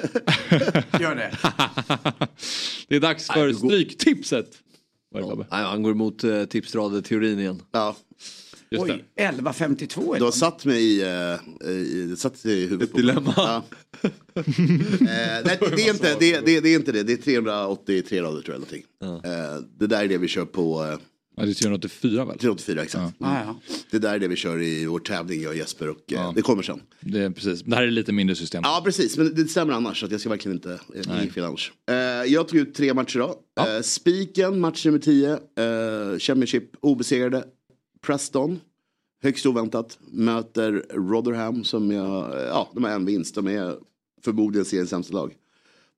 Gör det. [LAUGHS] det är dags för Stryktipset. Nej, han går emot uh, tipsradeteorin igen. Ja. Just Oj, 11.52 är Du har satt mig i, uh, i, satt i huvudet. Ett dilemma. Ja. [LAUGHS] Eh, nej, det, är inte, det, det, det är inte det. Det är 383 rader tror jag. Någonting. Eh, det där är det vi kör på... Uh, Ja, det är 384 väl? 384 exakt. Ah, ja. Det där är det vi kör i vår tävling, jag och Jesper. Och, eh, Det kommer sen. Det är precis. Det här är lite mindre system. Ja precis, men det stämmer annars. Så att jag ska verkligen inte, eh, inget fel annars. Eh, jag tog ut tre matcher idag. Eh, Spiken, match nummer 10. Eh, Championship, obesegrade. Preston, högst oväntat. Möter Rotherham som jag, ja de har en vinst. De är förmodligen seriens sämsta lag.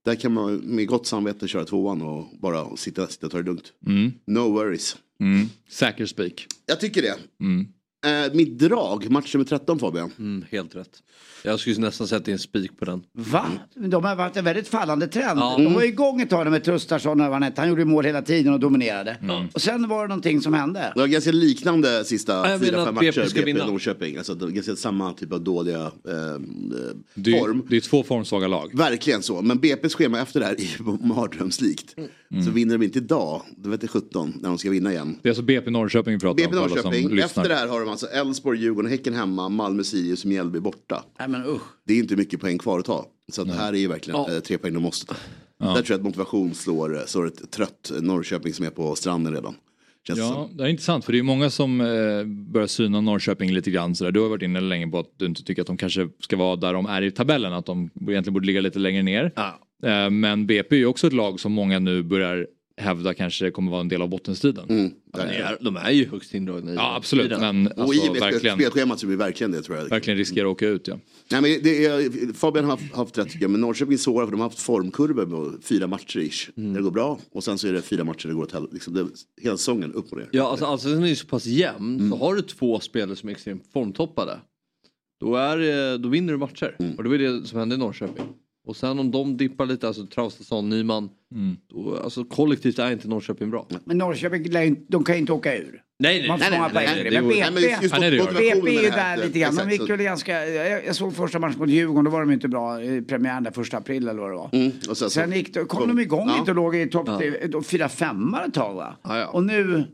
Där kan man med gott samvete köra tvåan och bara sitta, sitta och ta det lugnt. Mm. No worries. Mm. Säker spik. Jag tycker det. Mm. Eh, mitt drag, match nummer 13 Fabian. Mm, helt rätt. Jag skulle nästan sätta en spik på den. Va? De har varit en väldigt fallande trend. Ja. De var igång ett tag med Trustarsson och vad han gjorde mål hela tiden och dominerade. Mm. Och sen var det någonting som hände. Det var ganska liknande sista fyra, fem att BP matcher. ska BP. Norrköping. Alltså, det är ganska samma typ av dåliga eh, Det är, form. det är två formsvaga lag. Verkligen så. Men BP's schema efter det här är ju [LAUGHS] mardrömslikt. Så vinner de inte idag, då vet det 17 när de ska vinna igen. Det är alltså BP Norrköping vi pratar BP om. som Norrköping, efter det här har de alltså Elfsborg, Djurgården, Häcken hemma, Malmö, Sirius, Mjällby borta. Nej men usch. Det är inte mycket poäng kvar att ta. Så att det här är ju verkligen eh, tre poäng de måste ta. Där tror jag att motivation slår, eh, slår ett trött Norrköping som är på stranden redan. Känns det Ja, som. det är intressant för det är många som eh, börjar syna Norrköping lite grann sådär. Du har varit inne länge på att du inte tycker att de kanske ska vara där de är i tabellen, att de egentligen borde ligga lite längre ner. Eh, men BP är ju också ett lag som många nu börjar hävda kanske kommer vara en del av bottenstriden. Mm, De är, de är ju högst indragna i Ja absolut, men och i alltså, och med verkligen, spelschemat så blir det verkligen det tror jag. verkligen riskerar att åka ut ja. Nej, men det är, Fabian har haft, haft rätt tycker jag, men Norrköping är svåra för de har haft formkurvor med fyra matcher ish. Mm. Där det går bra och sen så är det fyra matcher det går åt helvete. Liksom, det- hela säsongen upp och ner. Ja, alltså allsvenskan är ju så pass jämn. Mm. Så har du två spelare som är extremt formtoppade. Då, är, eh, då vinner du matcher. Mm. Och det var det som hände i Norrköping. Och sen om de dippar lite, alltså Traustason, Nyman. Mm. Då, alltså kollektivt är inte Norrköping bra. Men Norrköping, de kan ju inte åka ur. Nej, nej, Man får nej, nej, nej, det det. Men BP, nej, men just- just BP är ju där är- lite grann. De exakt, gick så- väl ganska, jag, jag såg första matchen mot Djurgården, då var de inte bra i premiären där första april eller vad det var. Mm, och sen, Sen gick kom kom- de igång ja. lite och låg i topp Ja. fyra femmar ett tag va? Ja, ja. Och nu,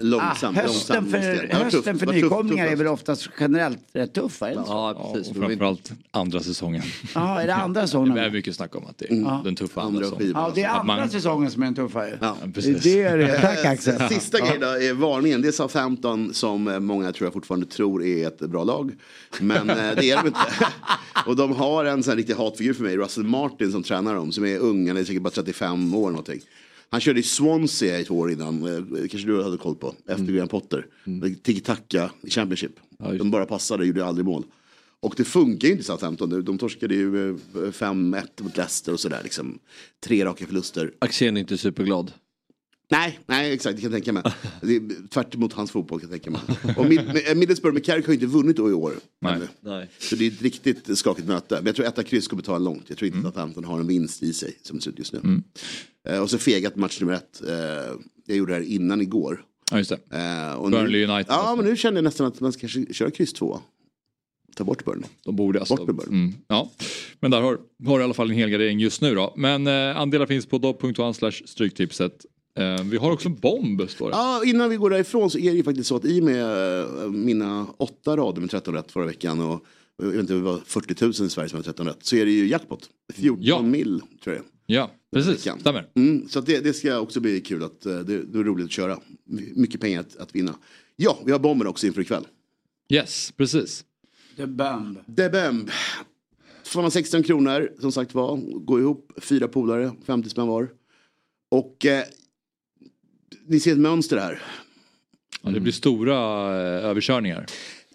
Långsamt, ah, hösten långsamt för. Ja, hösten för nykomlingar tufft är väl oftast generellt rätt det så? Ja, precis. Och framförallt andra säsongen. Ja, är det andra Det säsongen? är mycket snack om att det är Mm. den tuffa andra, Andra säsongen. Ja, det är andra man- säsongen som är den tuffa ju. Ja, precis. Det är det. Tack Axel. Eh, Sista grejen då är varningen. Det är Southampton som eh, många tror jag fortfarande tror är ett bra lag. Men eh, det är de inte. [LAUGHS] Och de har en sån här riktig hatfigur för mig, Russell Martin som tränar dem. Som är ung, han är säkert bara 35 år någonting. Han körde i Swansea två år innan, eh, kanske du hade koll på, efter Graham Potter. Mm. Tiki-taka i Championship. de bara passade, gjorde aldrig mål. Och det funkar ju inte Southampton nu. De torskade ju eh, 5-1 mot Leicester och sådär. Liksom. Tre raka förluster. Axén är inte superglad. Nej, nej exakt, det kan jag tänka mig. [LAUGHS] Det är tvärt emot hans fotboll kan jag tänka mig. Och Mid- eh, Middlesbrough med Carrick har ju inte vunnit i år. ännu. Nej. Så det är ett riktigt skakigt möte. Men jag tror etta kryss kommer ta långt. Jag tror inte att Hampton har en vinst i sig som det ser ut just nu. Eh, och så fegat match nummer ett. Eh, jag gjorde det här innan igår. Ja just det. Eh, och Burnley nu, United. Ja, men nu känner jag nästan att man ska köra kryss två. Ta bort Burnley. De borde alltså. Bort med Burnley. Mm, ja. Men där har, har du i alla fall en helgardering just nu då. Men eh, andelar finns på slash stryktipset. Eh, vi har också en bomb står det. Ja, innan vi går därifrån så är det ju faktiskt så att i och med eh, mina åtta rader med 13 rätt förra veckan och jag vet inte, det var 40 000 i Sverige som hade 13 rätt. Så är det ju jackpot. 14 mil tror jag. Ja, precis. Stämmer. Mm, så att det, det ska också bli kul att eh, det, det är roligt att köra. My- Mycket pengar att, att vinna. Ja, vi har bomben också inför ikväll. Yes, precis. The Bumb. The Bemb. Får man 16 kronor, som sagt var. Gå ihop, fyra polare, 50 spänn var. Och eh, ni ser ett mönster här. Ja, det blir stora eh, överkörningar.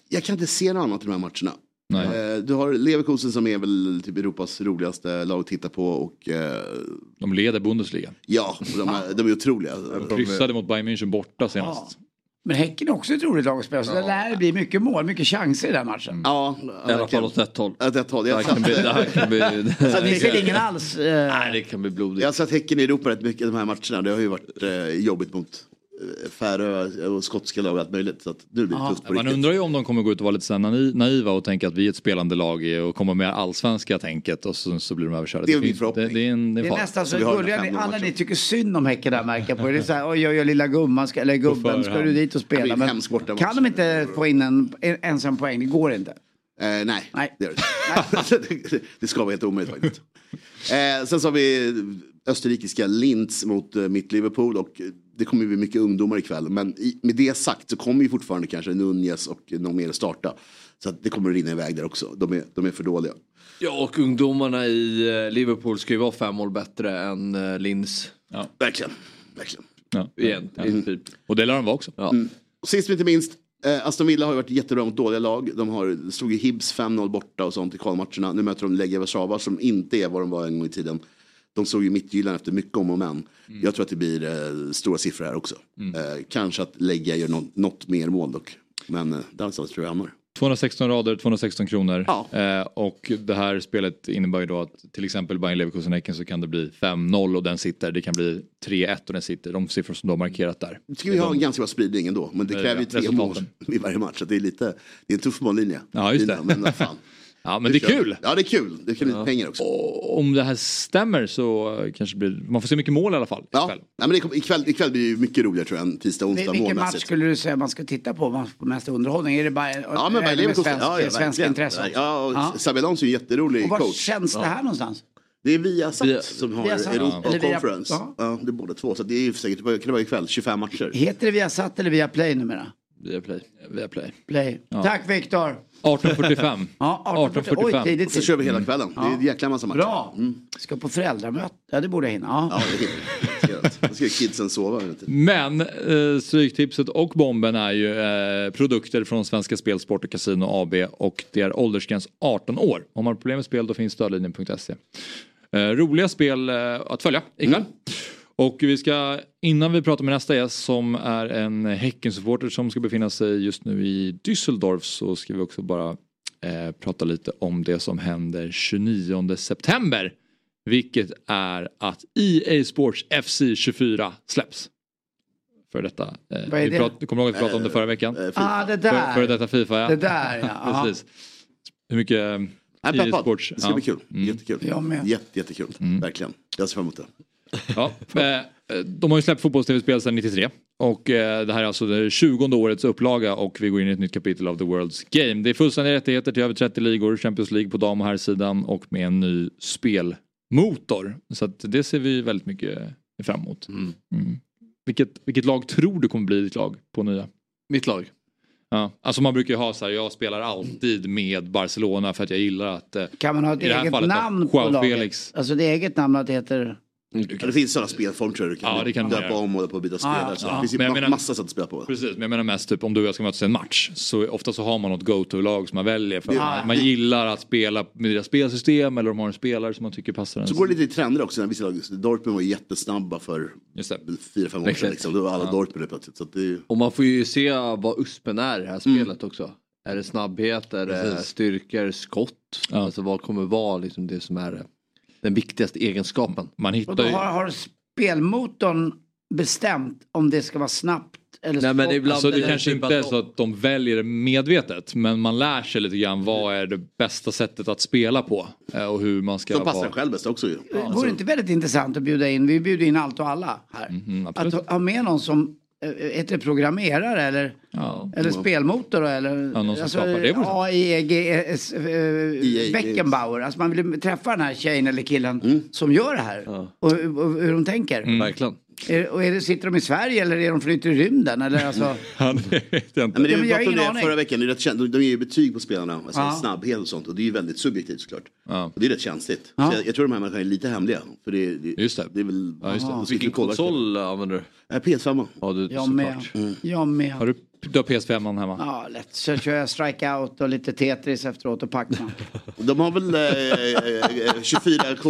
Jag kan inte se något annat i de här matcherna. Nej. Eh, Du har Leverkusen som är väl typ Europas roligaste lag att titta på och eh, De leder Bundesliga. ja, de är, de är otroliga. [LAUGHS] De kryssade mot Bayern München borta senast. Men Häcken är också ett roligt lag att spela. Så det lär bli mycket mål, mycket chanser i den matchen. Ja, I alla fall åt ett håll. Åt ett håll. Det Jag här kan bli... Det här kan bli [LAUGHS] Så ni ser ingen alls? eh, Nej, det kan bli blodigt. Jag har sett Häcken i Europa rätt mycket de här matcherna. Det har ju varit eh, jobbigt mot eh, Färö och skotska lag och allt möjligt. Så att nu blir det tufft på Man riktigt. undrar ju om de kommer gå ut och vara lite naiva och tänka att vi är ett spelande lag och kommer med allsvenska tänket och så, så blir de överkörda. Det är min förhoppning. det, det är en, det är Det är nästan så gulliga. ni- Alla ni tycker synd om Häcken där märker på. Det är så här, oj, oj, oj, lilla gumman, ska, eller gubben, ska du dit och spela? en Men kan de inte få in en, en ensam poäng? Det går inte. Eh, nej, Nej. det gör det inte. [LAUGHS] det, ska vara helt omöjligt faktiskt. Eh, sen så har vi österrikiska Linz mot eh, mitt Liverpool och det kommer ju bli mycket ungdomar ikväll. Men i, med det sagt så kommer ju fortfarande kanske Nunez och någon mer att starta. Så att det kommer att rinna iväg där också. De är, de är för dåliga. Ja, och ungdomarna i eh, Liverpool ska ju vara fem år bättre än eh, Linz. Ja. Verkligen. Verkligen. Ja. Igen, i princip. Och det lär de vara också. Ja. Mm. Sist men inte minst, eh, Aston Villa har ju varit jättebra mot dåliga lag. De har, slog ju Hibs 5-0 borta och sånt i kvalmatcherna. Nu möter de Legia Warszawa som inte är vad de var en gång i tiden. De såg ju Midtjylland efter mycket om och men. Jag tror att det blir eh, stora siffror här också. Eh, kanske att Legia gör något, något mer mål dock. Men eh, någonstans tror jag hamnar. 216 rader, 216 kronor. Ja. Eh, och det här spelet innebär ju då att till exempel Bayern Leverkusen Häcken så kan det bli 5-0 och den sitter. Det kan bli 3-1 och den sitter. De siffror som de har markerat där. Nu ska vi ha en ganska bra spridning ändå. Men det Eh, kräver ju tre mål i varje match. Så det är lite, det är en tuff mållinje. Ja, just det. Men fan. [LAUGHS] Ja men det är kul. Ja det är kul. Det kan bli pengar också. Och om det här stämmer så kanske blir, man får se mycket mål i alla fall. Ja, ikväll. Nej, men det, ikväll, ikväll blir det ju mycket roligare tror jag än tisdag, onsdag Vilken match skulle du säga man ska titta på man får mest underhållning? Är det bara Ja, men är det med svensk, Ja, ja, svensk intresse? Ja, och Ja. Xabi Alonso är en jätterolig Och var coach. känns det här någonstans? Det är Viasat Via- som har Viasat. Europa via- Conference. ja. Ja. det är båda två. Så det är ju säkert, kan det vara ikväll, 25 matcher. Heter det via Satt eller via Play numera? Via Play. Via play. Play. Ja. Tack Viktor! 18.45. [LAUGHS] Ja, 18.45. Oj, 18.45. tidigt. Och så kör vi hela kvällen. Det är en jäkla massa matcher. Bra! Ska på föräldramöte. Ja, det borde jag hinna. Ja. Ja, det helt- Då ska ju kidsen sova. Men eh, Stryktipset och Bomben är ju eh, produkter från Svenska Spel, Sport och Casino AB och det är åldersgräns 18 år. Om man har problem med spel då finns stödlinjen.se. Eh, roliga spel eh, att följa ikväll. Och vi ska, innan vi pratar med nästa gäst som är en Häckensupporter som ska befinna sig just nu i Düsseldorf så ska vi också bara eh, prata lite om det som händer 29 september. Vilket är att EA Sports FC 24 släpps. För detta. Eh, Vad är vi det? prat, kommer du ihåg att vi pratade om det förra veckan? Eh, Ah, det För, där. före detta Fifa ja. Det där ja. [LAUGHS] Precis. Hur mycket eh, Nej, EA peppad. Sports? Det ska ja. bli kul. Mm. Jättekul. Jag med. Jätte, jättekul. Verkligen. Jag ser fram emot det. Ja, eh, de har ju släppt fotbolls-tv-spel sedan 93 och eh, det här är alltså det 20 årets upplaga och vi går in i ett nytt kapitel av The World's Game. Det är fullständiga rättigheter till över 30 ligor, Champions League på dam och herrsidan och med en ny spelmotor. Så att det ser vi väldigt mycket fram emot. Mm. Vilket, vilket lag tror du kommer bli ditt lag på nya? Mitt lag. Ja, alltså man brukar ju ha så här, jag spelar alltid med Barcelona för att jag gillar att eh, Kan man ha ett eget namn på Joao laget? Felix. Alltså det är eget namn att det heter... Ja, det finns sådana spelformer tror jag du kan, Ja, det kan döpa om och på byta Ja, spelare. Så ja. Det finns ju Men ma- menar- massa sätt att spela på. Precis, men jag menar mest typ om du och jag ska mötas i en match så ofta så har man något go-to-lag som man väljer för Ja. man, man gillar att spela med deras spelsystem eller de har en spelare som man tycker passar en. Så går det lite i trender också. När vissa lag, Dortmund var jättesnabba för Just det. fyra, fem år sedan. Liksom. Då var alla Dortmund helt plötsligt. Så att det ju... Och man får ju se vad USPen är i det här spelet också. Är det snabbhet, är det styrkor, skott? Ja. Alltså vad kommer vara liksom det som är den viktigaste egenskapen? Man Och hittar då ju... har, har spelmotorn bestämt om det ska vara snabbt eller Nej, men ibland Alltså det kanske typ inte att är så att de väljer medvetet men man lär sig lite grann vad är det bästa sättet att spela på eh, och hur man ska De passar vara. själv bäst också ju. Det vore inte väldigt intressant att bjuda in, vi bjuder in allt och alla här. Mhm, att absolut. ha- med någon som heter det programmerare eller, Ja. eller spelmotor då, eller Ja, någon som skapar. Det. AIEGS EA, eh, Beckenbauer. Alltså man vill träffa den här tjejen eller killen som gör det här. Och, och hur de tänker. Mm. Verkligen. Är, och är det, sitter de i Sverige eller är de flyttar i rymden? Eller alltså, [LAUGHS] Ja, det vet jag inte. Nej, men det Ja, men jag pratade om det förra veckan. Det är rätt känt. De, ger ju betyg på spelarna. Alltså Ja. snabbhet och sånt. Och det är ju väldigt subjektivt såklart. Ja. Och det är rätt känsligt. Ja. Så jag, jag tror de här människorna är lite hemliga. För det, det, Just det. det är väl... Ja, just det. Vilken konsol använder du? Äh, PS5. Ja, du jag med. Mm. Jag med. Har du, du har PS5 hemma? Ja, lätt. Så kör jag strikeout och lite Tetris efteråt och Pacman. [LAUGHS] De har väl eh, eh, 24K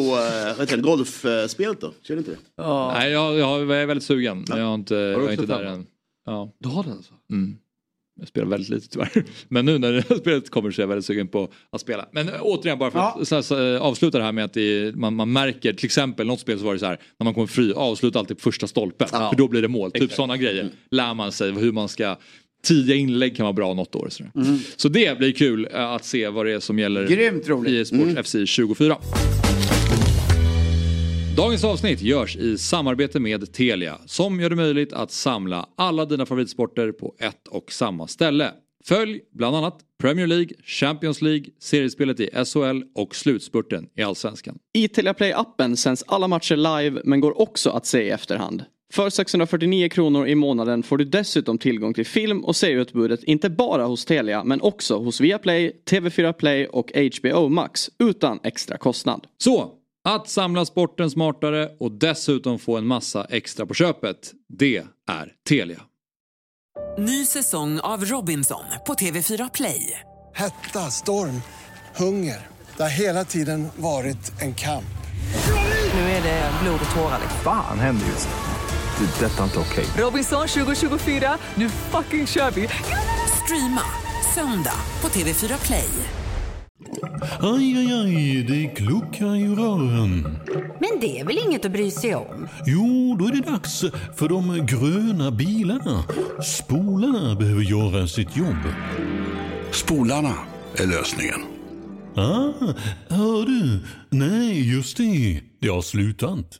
eh, det, golfspelet då? Kör inte det? Ja. Nej, jag, jag, har- jag är väldigt sugen. men Jag, har inte, jag är inte där än. Ja. Du har den alltså? Mm. Jag spelar väldigt lite tyvärr. Men nu när det [LAUGHS] här spelet kommer så är jag väldigt sugen på att spela. Men eh, återigen bara för att så, så, eh, avsluta det här med att det är, man, man märker till exempel något spel så var det så här när man kommer fri avsluta alltid på första stolpen. Ja. För då blir det mål. Typ sådana grejer lär man sig hur man ska Tidiga inlägg kan vara bra något år. Mm. Så det blir kul eh, att se vad det är som gäller Grymt roligt. i Sports Mm. FC 24. Dagens avsnitt görs i samarbete med Telia som gör det möjligt att samla alla dina favoritsporter på ett och samma ställe. Följ bland annat Premier League, Champions League, seriespelet i SHL och slutspurten i Allsvenskan. I Telia Play-appen sänds alla matcher live men går också att se i efterhand. För 649 kronor i månaden får du dessutom tillgång till film och serieutbudet inte bara hos Telia men också hos Viaplay, TV4 Play och HBO Max utan extra kostnad. Så, att samla sporten smartare och dessutom få en massa extra på köpet, det är Telia. Ny säsong av Robinson på TV4 Play. Hetta, storm, hunger. Det har hela tiden varit en kamp. Nu är det blod och tårar. liksom. Fan händer just nu. Det. Detta är inte okej. Robinson 2024, nu fucking kör vi! Streama söndag på TV4 Play. Aj, aj, aj, det kluckar i rören. Men det är väl inget att bry sig om? Jo, då är det dags för de gröna bilarna. Spolarna behöver göra sitt jobb. Spolarna är lösningen. Ah, hör du? Nej, just det. Det har slutat.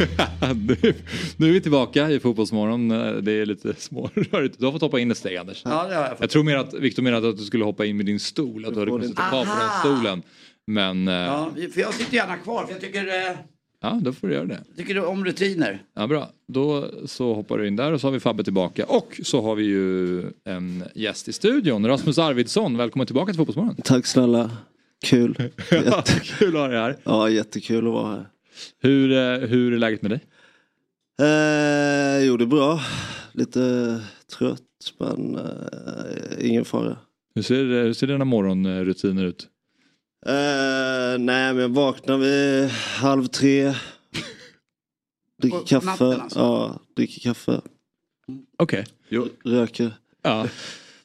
[LAUGHS] nu, nu är vi tillbaka i Fotbollsmorgon. Det är lite smårörigt. Du har fått hoppa in ett steg Anders. Ja, det har jag fått. Jag tror mer att Victor menade att du skulle hoppa in med din stol. Att du hade kunnat sitta kvar på den stolen. Men ja. Ja, för jag sitter gärna kvar för jag tycker, eh, ja, då får du göra det. tycker om rutiner. Ja, bra. Då så hoppar du in där och så har vi Fabbe tillbaka. Och så har vi ju en gäst i studion. Rasmus Arvidsson, välkommen tillbaka till Fotbollsmorgon. Tack snälla. Kul. [LAUGHS] Jätte... Kul att ha dig här. Ja, jättekul att vara här. Hur, eh, hur är läget med dig? Eh, jo, det är bra. Lite trött, men eh, ingen fara. Hur ser, hur ser dina morgonrutiner ut? Eh, nej, men jag vaknar vid halv tre. [LAUGHS] Dricker kaffe. alltså? Ja, dricker kaffe. Okej. Röker. Ja.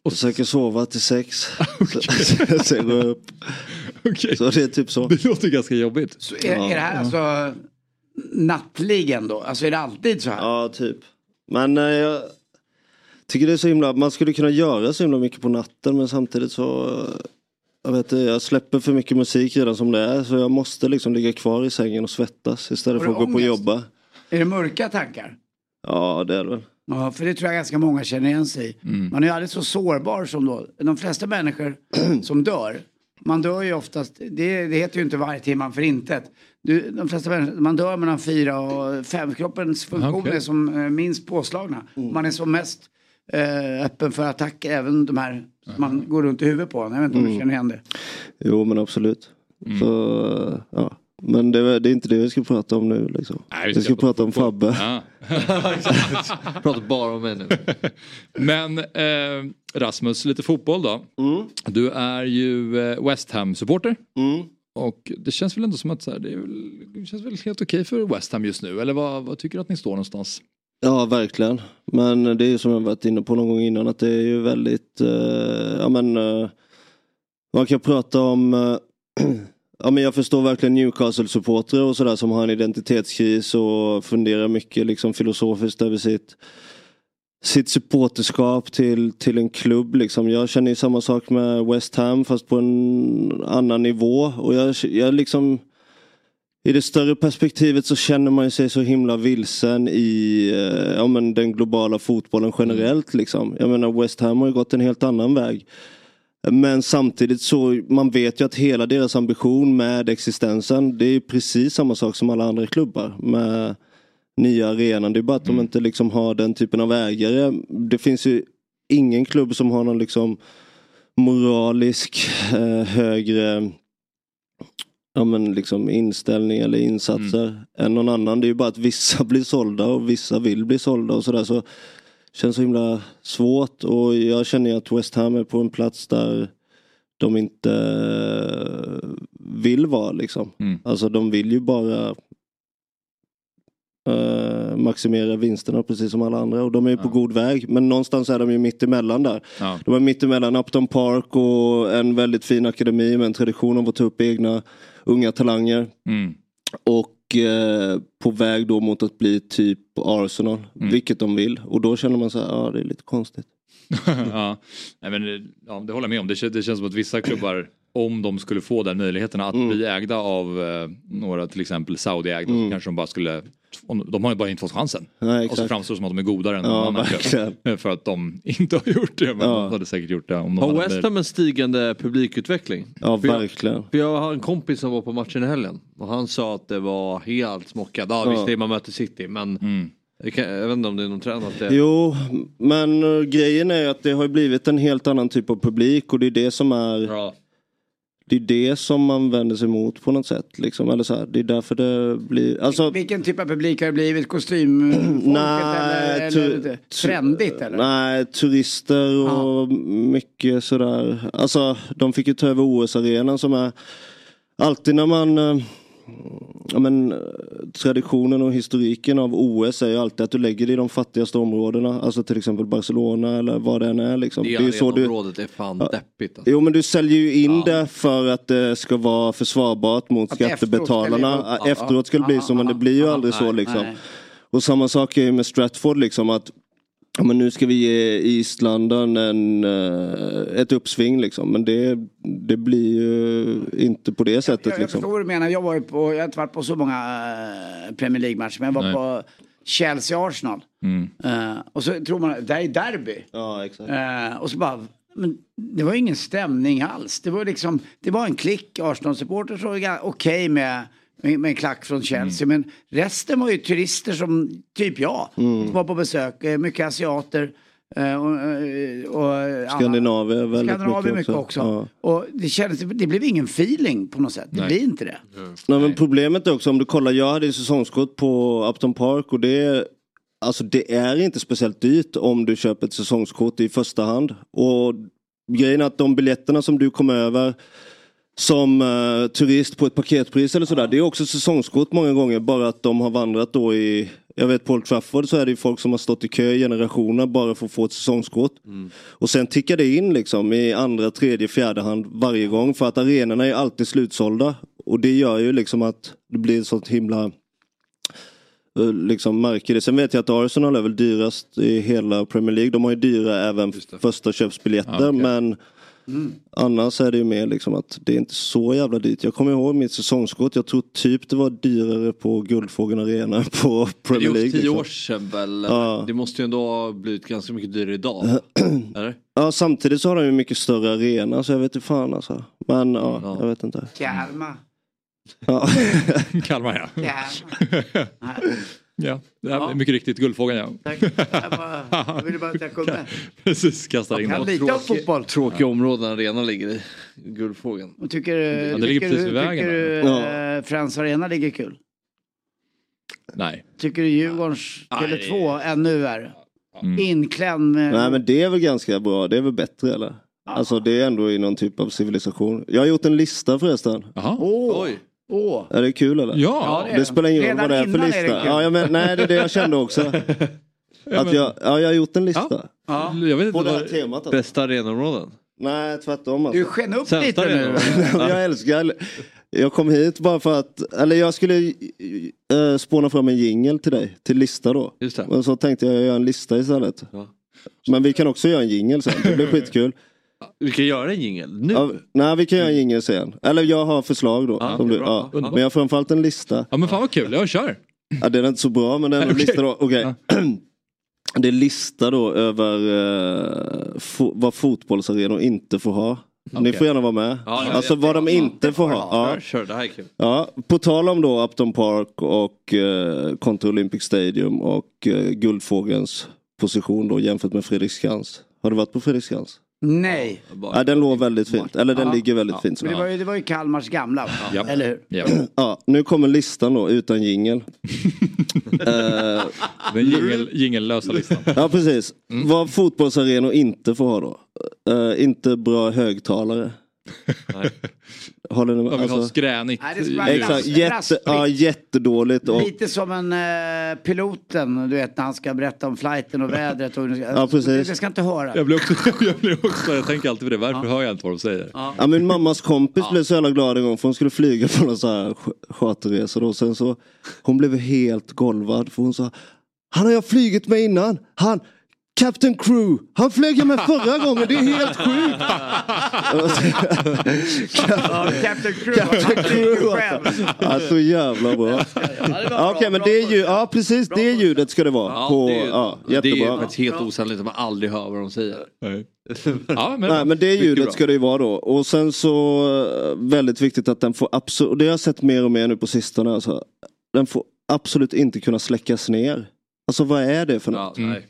Och försöker sova till sex. [LAUGHS] Så- Sen går jag upp. Så det är typ så. Det låter ganska jobbigt. Så är, är det här alltså nattligen då? Alltså är det alltid så här? Ja, typ. Men eh, jag tycker det är så himla, man skulle kunna göra så himla mycket på natten men samtidigt så jag vet inte, jag släpper för mycket musik redan som det är så jag måste liksom ligga kvar i sängen och svettas istället för att gå på och ångest? jobba. Är det mörka tankar? Ja, det är det väl. Ja, för det tror jag ganska många känner igen sig i. Mm. Man är ju aldrig så sårbar som då. De flesta människor [CLEARS THROAT] som dör, man dör ju oftast, det, det heter ju inte varje timman för intet. Du, de flesta människor, man dör mellan fyra och fem. Kroppens funktioner Okej. är som eh, minst påslagna. Man är som mest eh, öppen för attacker, även de här som man går runt i huvudet på. Jag vet inte om du Mm. känner igen det. Jo men absolut. Så, eh, ja. Men det, det är inte det vi ska prata om nu liksom. Nej, vi vi ska ska prata om Fabbe. Ja. [LAUGHS] Pratar bara om mig [LAUGHS] nu. Men eh, Rasmus, lite fotboll då. Du är ju eh, West Ham-supporter. Och det känns väl ändå som att så här, det, är väl, det känns väl helt okej för West Ham just nu. Eller vad, vad tycker du att ni står någonstans? Ja, verkligen. Men det är ju som jag varit inne på någon gång innan att det är ju väldigt, eh, ja men eh, man kan prata om, eh, [CLEARS THROAT] ja men jag förstår verkligen Newcastle-supportrar och sådär som har en identitetskris och funderar mycket liksom filosofiskt över sitt sitt supporterskap till, till en klubb liksom. Jag känner ju samma sak med West Ham fast på en annan nivå och jag, jag liksom i det större perspektivet så känner man ju sig så himla vilsen i eh, ja, men den globala fotbollen generellt. Liksom. Jag menar West Ham har ju gått en helt annan väg. Men samtidigt så man vet ju att hela deras ambition med existensen det är precis samma sak som alla andra klubbar. Med nya arenan. Det är bara att de inte liksom har den typen av ägare. Det finns ju ingen klubb som har någon liksom moralisk eh, högre ja, men liksom inställning eller insatser än någon annan. Det är ju bara att vissa [LAUGHS] blir sålda och vissa vill bli sålda och sådär. Så känns så himla svårt och jag känner att West Ham är på en plats där de inte eh, vill vara liksom. Alltså de vill ju bara eh, maximera vinsterna precis som alla andra och de är ju på god väg. Men någonstans är de ju mitt emellan där. Ja. De är mitt emellan Upton Park och en väldigt fin akademi med en tradition av att ta upp egna unga talanger. Mm. Och eh, på väg då mot att bli typ Arsenal, Mm. vilket de vill. Och då känner man så här, ja det är lite konstigt. [LAUGHS] ja. Nej, men, ja, det håller jag med om. Det, kän- det känns som att vissa klubbar, om de skulle få den möjligheten att bli ägda av eh, några till exempel Saudi-ägda så kanske de bara skulle de har ju bara inte fått chansen. Nej, och så framstår det som att de är godare än Ja, någon annan verkligen. klubb. [LAUGHS] För att de inte har gjort det. Men Ja. de hade säkert gjort det om de Har West Ham en stigande publikutveckling? Ja, För jag- verkligen. För jag har en kompis som var på matchen i helgen och han sa att det var helt smockat. Ja, Ja. visst det är man möter City men jag, kan, jag vet inte om det är någon trend att det... Jo, men eh, grejen är att det har blivit en helt annan typ av publik och det är det som är Det är det som man vänder sig mot på något sätt. Liksom. Eller så här, det är därför det blir... Alltså, Vilken typ av publik har det blivit? Kostymfolket [CLEARS THROAT] eller, eller tu- trendigt eller? Nej, turister och mycket sådär. Alltså de fick ju ta över OS-arenan som är alltid när man eh, Ja, men, eh, traditionen och historiken av OS är ju alltid att du lägger det i de fattigaste områdena. Alltså till exempel Barcelona eller vad det än är. Liksom. Det, är ju så du, är fan Ja. deppigt. Alltså. Jo men du säljer ju in det för att det ska vara försvarbart mot Att skattebetalarna. Ja, Efteråt ska det bli ja, så men ja, det blir ju ja, aldrig så liksom. Och samma sak är med Stratford liksom att ja, men nu ska vi ge Islanden en, eh, ett uppsving liksom. Men det, det blir ju inte på det sättet Jag, jag liksom. förstår vad du menar. Jag, var ju på, jag har inte varit på så många eh, Premier League-matcher men jag var Nej. på Chelsea-Arsenal. Mm. Eh, och så tror man, det här är derby. Ja, exakt. Eh, och så bara, men det var ingen stämning alls. Det var liksom, det var en klick Arsenal-supportrar som var okej med, med, med en klack från Chelsea. Men resten var ju turister som, typ jag, Mm. som var på besök. Eh, Mycket asiater. eh, Och, eh, och Skandinavier väldigt Skandinavier mycket också. också. Ja. Och det, kändes, det blev ingen feeling på något sätt. Det Nej. blir inte det. Nej, men problemet är också om du kollar, jag hade ju säsongskort på Upton Park och det är Alltså det är inte speciellt dyrt om du köper ett säsongskort i första hand. Och grejen är att de biljetterna som du kommer över som eh, turist på ett paketpris eller sådär. Det är också säsongskort många gånger bara att de har vandrat då i jag vet på Old Trafford så är det ju folk som har stått i kö i generationer bara för att få ett säsongskort. Och sen tickar det in liksom i andra, tredje, fjärde hand varje gång för att arenorna är alltid slutsålda. Och det gör ju liksom att det blir ett sånt himla eh, liksom märker det. Sen vet jag att Arsenal är väl dyrast i hela Premier League. De har ju dyra även första köpsbiljetter Ja, okej. men annars är det ju mer liksom att det är inte så jävla dyrt. Jag kommer ihåg mitt säsongskort. Jag tror typ det var dyrare på Guldfågeln Arena på Det är Premier ju League. tio liksom. år sedan väl? Ja. Det måste ju ändå ha blivit ganska mycket dyrare idag. [CLEARS THROAT] Eller? Ja samtidigt så har de ju mycket större arena så jag vet inte fan alltså. Men ja, jag vet inte. Kalmar. Ja. [LAUGHS] Kalmar ja. Kalmar. [LAUGHS] Ja, är mycket riktigt Guldfågeln ja. Tack. Jag, bara, jag [LAUGHS] ville bara att jag kunde. Precis, kastar in kan den. lite om fotboll. Tråkiga områden arenan ligger i. Guldfågeln. Och tycker, Ja, ligger tycker, precis vid vägen tycker du där. eh, Friends Arena ligger kul? Nej. Tycker du Djurgårdens Tele2 ännu värre? Mm. Inklämd med... Nej men det är väl ganska bra. Det är väl bättre eller? Alltså det är ändå i någon typ av civilisation. Jag har gjort en lista förresten. Åh! Oj. Åh. Är det kul eller? Ja, det är det, det. spelar ingen roll vad det är för är lista. kul. ja, jag men, nej det är det jag kände också. [LAUGHS] Att jag, ja, jag har gjort en lista. Ja. Jag vet inte På det här temat. Alltså. Bästa arenaområden? Nej tvärtom alltså. Du sken upp Sämsta lite nu. [LAUGHS] jag älskar, jag kom hit bara för att, eller jag skulle äh, spåna fram en jingel till dig, till lista då. Just det. Men så tänkte jag göra en lista istället. Ja. Men vi kan också göra en jingel sen, det blir skitkul. Vi kan göra en jingel nu. Ja, nej vi kan göra en jingel sen. Eller jag har förslag då. Som du, ja. Men jag har framförallt en lista. Ja men fan vad kul, jag kör. Ja, den är inte så bra men den är en Okej. lista då. Okej. [CLEARS THROAT] Det är lista då över eh, fo- vad fotbollsarenor inte får ha. Ni Okej. får gärna vara med. Ja, alltså vad de inte får ha. Ja. Kör, kör, det här är kul. Ja, på tal om då Upton Park och eh, kontra Olympic Stadium och eh, Guldfågelns position då jämfört med Fredriksskans. Har du varit på Fredriksskans? Nej. Ja, den låg väldigt fint. Eller den Ja. ligger väldigt fint. Men det, var ju, det var ju Kalmars gamla, Ja. eller hur? [CLEARS THROAT] Ja, nu kommer listan då utan jingel. [LAUGHS] Eh, Den jingel, jingellösa listan. Ja precis. Mm. Vad fotbollsarenor inte får ha då? Eh, inte bra högtalare. Håller ni vill ha Alltså- skränigt Nej, det ska Exakt, jätte, ja, jättedåligt. Och, Lite som en eh, piloten, du vet när han ska berätta om flighten och vädret. Och, Ja, precis. Det ska inte höra. Jag blir också, [LAUGHS] jag, blir också, jag tänker alltid på det, varför hör jag inte vad de säger? ja, min mammas kompis blev så jävla glad en gång för hon skulle flyga på någon så här ch- charterresa då. Sen så, hon blev helt golvad för hon sa Han har jag flugit med innan. Han, Captain Crew, han flög jag med [LAUGHS] förra gången, det är helt sjukt. Ja, Captain Crew, Captain Crew själv. Ja, så jävla bra. Ja, Okej men det är ju, ja precis det ljudet ska det vara. Ja, på, det, är, ja, det är jättebra. faktiskt helt osannolikt att man aldrig hör vad de säger. Nej. Ja, men, Nej men det ljudet ska det ju vara då. Och sen så eh, väldigt viktigt att den får absolut, och det har jag sett mer och mer nu på sistone. Alltså, den får absolut inte kunna släckas ner. Alltså vad är det för något? Mm.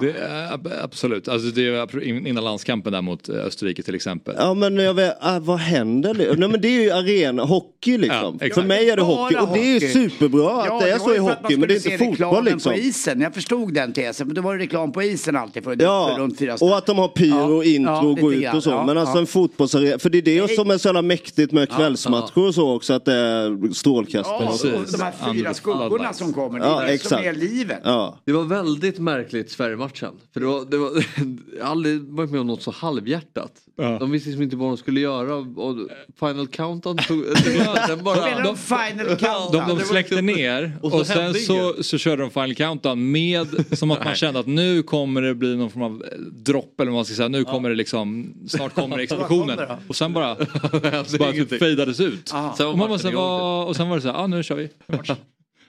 Det är, ab- absolut, alltså det är innan landskampen där mot eh, Österrike till exempel. Ja men jag vet, ah, vad händer? Det? Nej men det är ju arena, hockey liksom. Ja, för mig är det hockey och det är ju superbra att det är så i hockey men det är inte fotboll liksom. på isen. Jag förstod den tesen, men då var det reklam på isen alltid för, för Ja, runt fyra och att de har pyro och intro ja, och gå lite ut och så. Ja, men alltså ja. en fotbollsarena, för det är det som är så jävla mäktigt med kvällsmatcher och så också att det är strålkastare. Ja, och och de här fyra skuggorna som kommer, det Ja, är det som exakt. är livet. Ja. Det var väldigt märkligt Sverige-matchen. För det var, det var, [LAUGHS] jag har aldrig varit med om något så halvhjärtat. De visste liksom inte vad de skulle göra och Final Countdown tog... [LAUGHS] den bara, Spelar de Final [LAUGHS] Countdown? De, de släckte ner Och och, så sen så, så körde de Final Countdown med som att man kände att nu kommer det bli någon form av eh, dropp eller vad man ska säga. Nu kommer det liksom, snart kommer explosionen. Och sen bara, Alltså, bara typ fejdades ut. Ja. Sen var Och, man var matchen så och sen var det så här, ah, nu kör vi.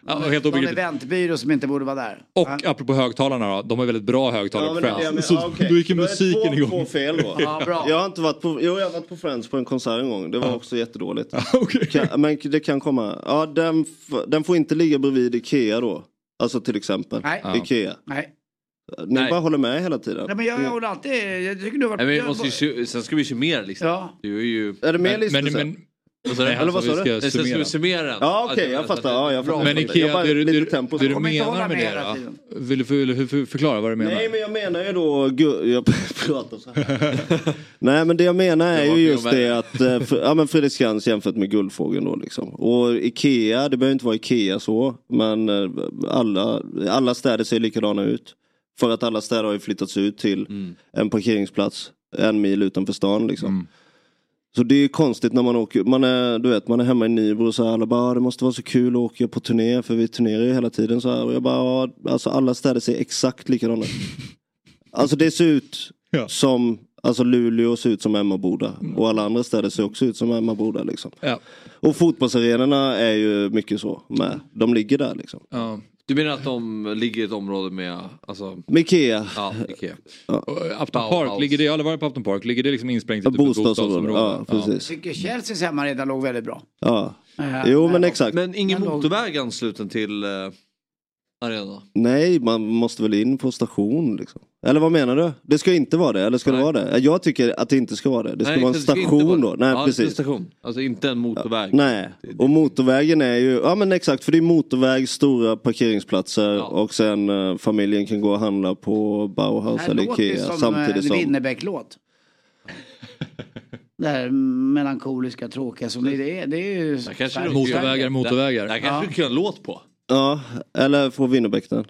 Ja, och helt Någon eventbyrå som inte borde vara där. Och apropå högtalarna då, de har väldigt bra högtalare Ja, på men Friends. menar. [LAUGHS] Så Ja, okej. då gick ju Då är musiken två, igång. Två fel då. [LAUGHS] Ja, bra. Jag har inte varit på, jo jag har varit på Friends på en konsert en gång. Det var också jättedåligt. [LAUGHS] Kan, men det kan komma. Ja den, den får inte ligga bredvid Ikea då. Alltså till exempel. Nej. Ikea. Nej. Ni Nej. bara håller med hela tiden. Nej, men jag, jag håller alltid... Jag tycker du har varit... Nej, men vi måste ju, sen ska vi summera listan. Ja. Du är ju... Är det mer Men, listor men, sen? men, Vad sa du? Nej, Eller vad alltså, sa du? ska Sen ska vi summera. den. Ja okej, Alltså, jag alltså, fattar. att Ja, jag fattar. Men Jag Ikea, bara- det, du, du, tempo det du kommer inte hålla menar med det då? Vill du, för- förklara vad du menar? Nej men jag menar ju då, jag pratar så här. Nej men det jag menar är ju just det att, eh, för, ja men Fredriksskans jämfört med Guldfågeln då liksom. Och Ikea, det behöver inte vara Ikea så, men eh, alla, alla städer ser likadana ut. För att alla städer har ju flyttats ut till Mm. en parkeringsplats en mil utanför stan liksom. Mm. Så det är konstigt när man åker, man är, du vet, man är hemma i Nybro och så här, alla bara, "Ah, det måste vara så kul att åka på turné för vi turnerar ju hela tiden så här. Och jag bara, "Ja, alltså alla städer ser exakt likadana ut. [LAUGHS] Alltså det ser ut Ja. som, alltså Luleå ser ut som Emmaboda och alla andra städer ser också ut som Emmaboda liksom. Ja. Och fotbollsarenorna är ju mycket så med. De ligger där liksom. Ja. Du menar att de ligger i ett område med, alltså, Med Ikea. ja, Ikea. Och Upton. Park, ligger det, jag har aldrig varit på Upton Park, ligger det liksom insprängt i Ja, typ ett bostadsområde? Ja, precis. Jag tycker Chelseas hemmaarena låg väldigt bra. Ja. Eh, Jo men exakt. Men ingen Men motorväg ansluten till eh, arenan? Nej, man måste väl in på station liksom. Eller vad menar du? Det ska inte vara det, eller ska Nej. det vara det? Jag tycker att det inte ska vara det. Det ska vara en det station vara- då. Nej, ja, det precis. En station. Alltså inte en motorväg. Nej, och motorvägen är ju, ja men exakt, för det är motorväg, stora parkeringsplatser Ja. och sen eh, familjen kan gå och handla på Bauhaus Det här eller Ikea som samtidigt en som... Winnerbäck-låt. [LAUGHS] Det här melankoliska, tråkiga som det är. Det är ju... Motorvägar, motorvägar. Där kanske Ja. du kan ha en låt på. Ja, eller få Winnerbäck den.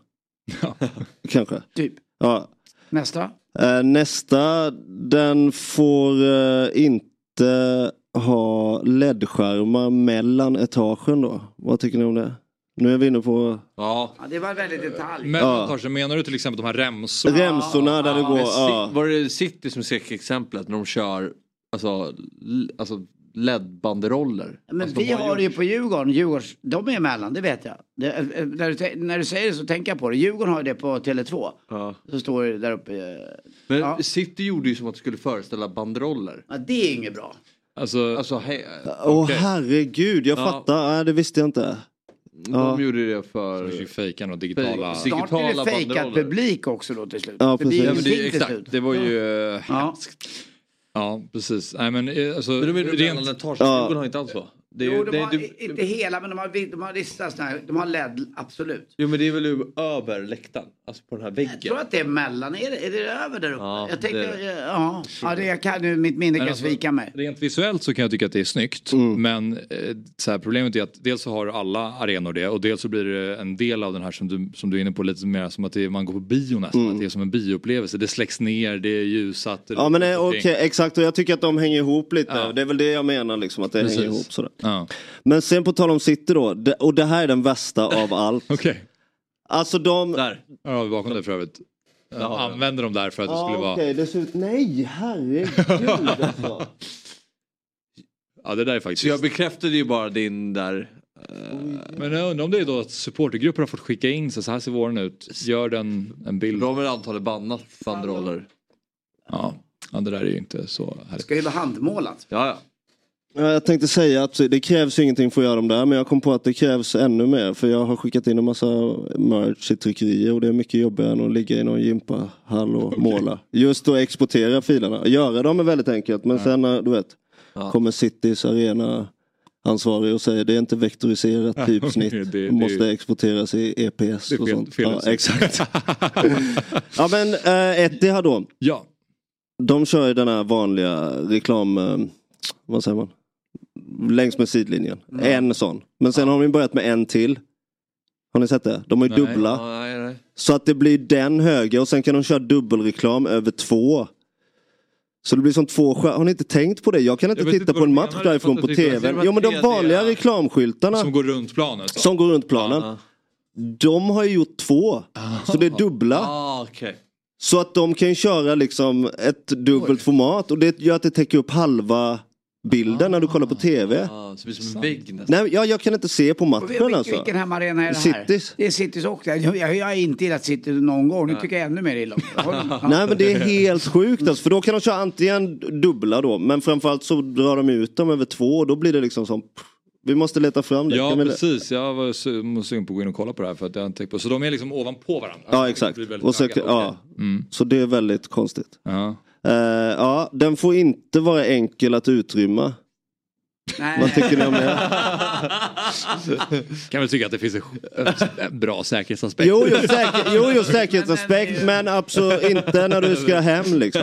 [LAUGHS] Kanske. Typ. Ja. Nästa. Eh, nästa, den får eh, inte ha LED-skärmar mellan etagen då. Vad tycker ni om det? Nu är vi inne på Ja. Ja, det var väldigt detalj. Men Ja. menar du till exempel de här remsorna? remsorna där det går. Ja. Var det City som skräckexemplet när de kör, alltså, alltså LED-banderoller. Men Alltså, de vi har gjort- det ju på Djurgården, Djurgårds, de är emellan, det vet jag. Det, eh, när, du, när du säger det så tänker jag på det. Djurgården har ju det på Tele2. Ja. Så står det där uppe. eh, Men ja. City gjorde ju som att det skulle föreställa banderoller. Ja, det är inget bra. Alltså, alltså he- Åh okej. herregud, jag Ja. fattar. Nej, det visste jag inte. De gjorde det för... Så fejka några digitala... Fake- Snart är det digitala fejkad publik också då till slut. Ja, det precis. Ja, men det, ingenting till exakt, slut. det var ju eh, Ja. hemskt. Ja, precis. Nej, men eh, alltså, Men du menar rent... rent... Djurgården har inte alls så? Det är, ju- Jo, de det, har, det, inte hela, men de har, de har vissa såna här, de har LED, absolut. jo men det är väl över läktaren? Alltså på den här väggen? Jag tror att det är mellan, är det, är det över där uppe? Ja, jag tänker, det- ja, ja det jag kan, nu, mitt minne kan alltså, svika mig. Rent visuellt så kan jag tycka att det är snyggt. Mm. Men eh, så här, problemet är att dels så har alla arenor det och dels så blir det en del av den här som du, som du är inne på lite mer som att det, man går på bio nästan. Att det är som en bioupplevelse. Det släcks ner, det är ljusat. Mm. Ja men är okej, omkring. exakt och jag tycker att de hänger ihop lite. Ja. Det är väl det jag menar liksom, att det Precis. hänger ihop sådär. Ja. Men sen på tal om City då, och det här är den värsta av allt. [LAUGHS] Okej. Alltså de... Där. Ja, bakom dig för övrigt. Jaha. använder dem där för att det skulle Ja, okej, vara... det ser ut... Nej, herregud [LAUGHS] alltså. Ja det där är Så faktiskt... jag bekräftade ju bara din där... eh, Men jag undrar om det är då att supportergrupper har fått skicka in så här ser våren ut. Gör den en bild. de har väl antagligen bannat banderoller. Ja. ja, det där är ju inte så härligt. ska vara handmålat. Ja, ja. Ja, Jag tänkte säga att det krävs ingenting för att göra dem där men jag kom på att det krävs ännu mer för jag har skickat in en massa merch i tryckerier och det är mycket jobbigare än att ligga i någon gympahall och måla. Just att exportera filerna. Göra dem är väldigt enkelt men sen när du vet Ja. kommer Citys arena ansvarig och säger det är inte vektoriserat typsnitt. det- det- måste exporteras i EPS och sånt. ja, exakt. [LAUGHS] ja men äh, Etihad då. Ja. De kör ju den här vanliga reklam, eh, vad säger man? Längs med sidlinjen. En sån. Men sen har de börjat med en till. Har ni sett det? De har ju Nej. dubbla. Nej, nej. Så att det blir den höger och sen kan de köra dubbelreklam över två. Så det blir som två skär- Har ni inte tänkt på det? Jag kan inte Jag titta inte på en match därifrån på tv. Jo men de 3D. vanliga reklamskyltarna Som går runt planen. Så. som går runt planen. Ja. De har ju gjort två. Så det är dubbla. Ah, okej. Så att de kan köra liksom ett dubbelt format och det gör att det täcker upp halva bilden när du kollar på tv. Ah, så det blir som en vägg nästan. Nej, jag, jag kan inte se på matchen alltså. Vilken hemmaarena är det här? Citys. Det är Citys också. Jag, jag, jag har inte gillat City någon gång. Nu tycker jag ännu mer illa om. [LAUGHS] Nej men det är helt sjukt alltså, för då kan de köra antingen dubbla då, men framförallt så drar de ut dem över två och då blir det liksom som, vi måste leta fram det. Ja Kan vi- precis, jag var su- sugen på att gå in och kolla på det här för att jag inte på Så de är liksom ovanpå varandra? Ja exakt. Och så, ja. Mm. så det är väldigt konstigt. Ja. Eh, ja, den får inte vara enkel att utrymma. Nej. Vad tycker ni om det? Kan väl tycka att det finns en, bra säkerhetsaspekt. Jo, just, säker, jo, just säkerhetsaspekt men absolut inte när du ska hem liksom.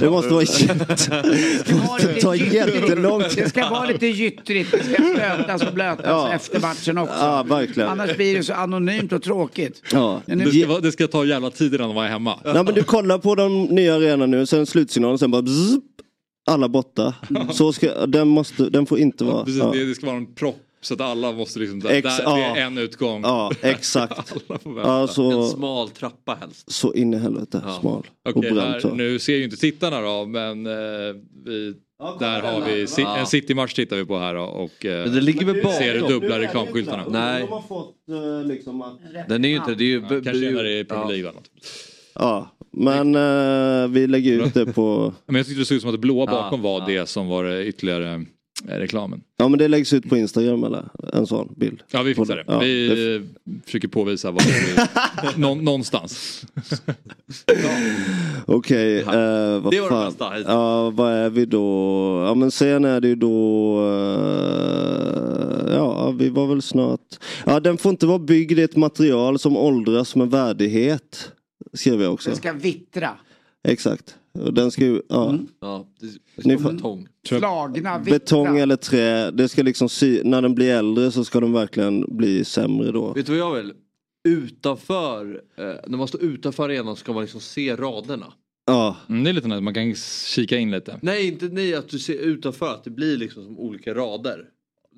Det måste vara jätte, måste ta jättelång Det tid. ska vara lite gyttrigt. Det ska stötas och blötas Ja. efter matchen också. Ja, verkligen. Annars blir det så anonymt och tråkigt. Ja. Nu- Det ska, det ska ta jävla tid innan de är hemma. Nej men du kollar på de nya arenorna nu, sen slutsignalen, sen bara bzzz, alla borta. Så ska, den, måste, den får inte vara... Precis, Ja, det, det ska vara en propp så att alla måste liksom, där, Ex- där, det ja. är en utgång. ja [LAUGHS] exakt. Alla får vänta. Ja, En smal trappa helst. så in i helvete smal. och Okej, brant. här, nu ser ju inte tittarna då men eh, vi, där har vi si, Ja. en City-match tittar vi på här då, och eh, Men det ligger väl bakom. ser du dubbla reklamskyltarna. Nej. De har fått eh, liksom att... Den är ju inte, det är ju... Ja, kanske när det är Premier Ja. League eller något. Ja, men eh, vi lägger ut det på... Men jag tyckte det såg ut som att det blåa Ja, bakom var ja. det som var det ytterligare eh, reklamen. Ja men det läggs ut på Instagram eller en sån bild. Ja vi fixar det. Ja, vi det- eh, försöker påvisa vad det är. [LAUGHS] Nå, någonstans. Okej, eh, vad Det var det fan. bästa hittills. Ja, vad är vi då? Ja men sen är det ju då... eh, ja, vi var väl snart... Ja, den får inte vara byggd i ett material som åldras med värdighet. Skrev jag också. Den ska vittra. Exakt. Och den ska ju... Ja. Ja, det, det betong. Slagna, vittra. Betong eller trä, det ska liksom sy... När den blir äldre så ska den verkligen bli sämre då. Vet du vad jag vill? Utanför, eh, när man står utanför arenan ska man liksom se raderna. Ja, Mm, det är lite nice, man kan kika in lite. Nej, inte nej, att du ser utanför, att det blir liksom som olika rader.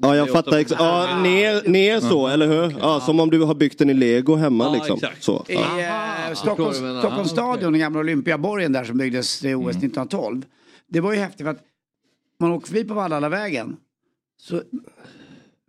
Ja jag fattar. Ex- ja, ner, ner så, eller hur? Ja, som om du har byggt den i lego hemma Ja, liksom. exakt. Så. I Ja. eh, Stockholms, Stockholms ah, stadion, den gamla Olympiaborgen där som byggdes till OS Mm. 1912. Det var ju häftigt för att man åker förbi på Valhallavägen så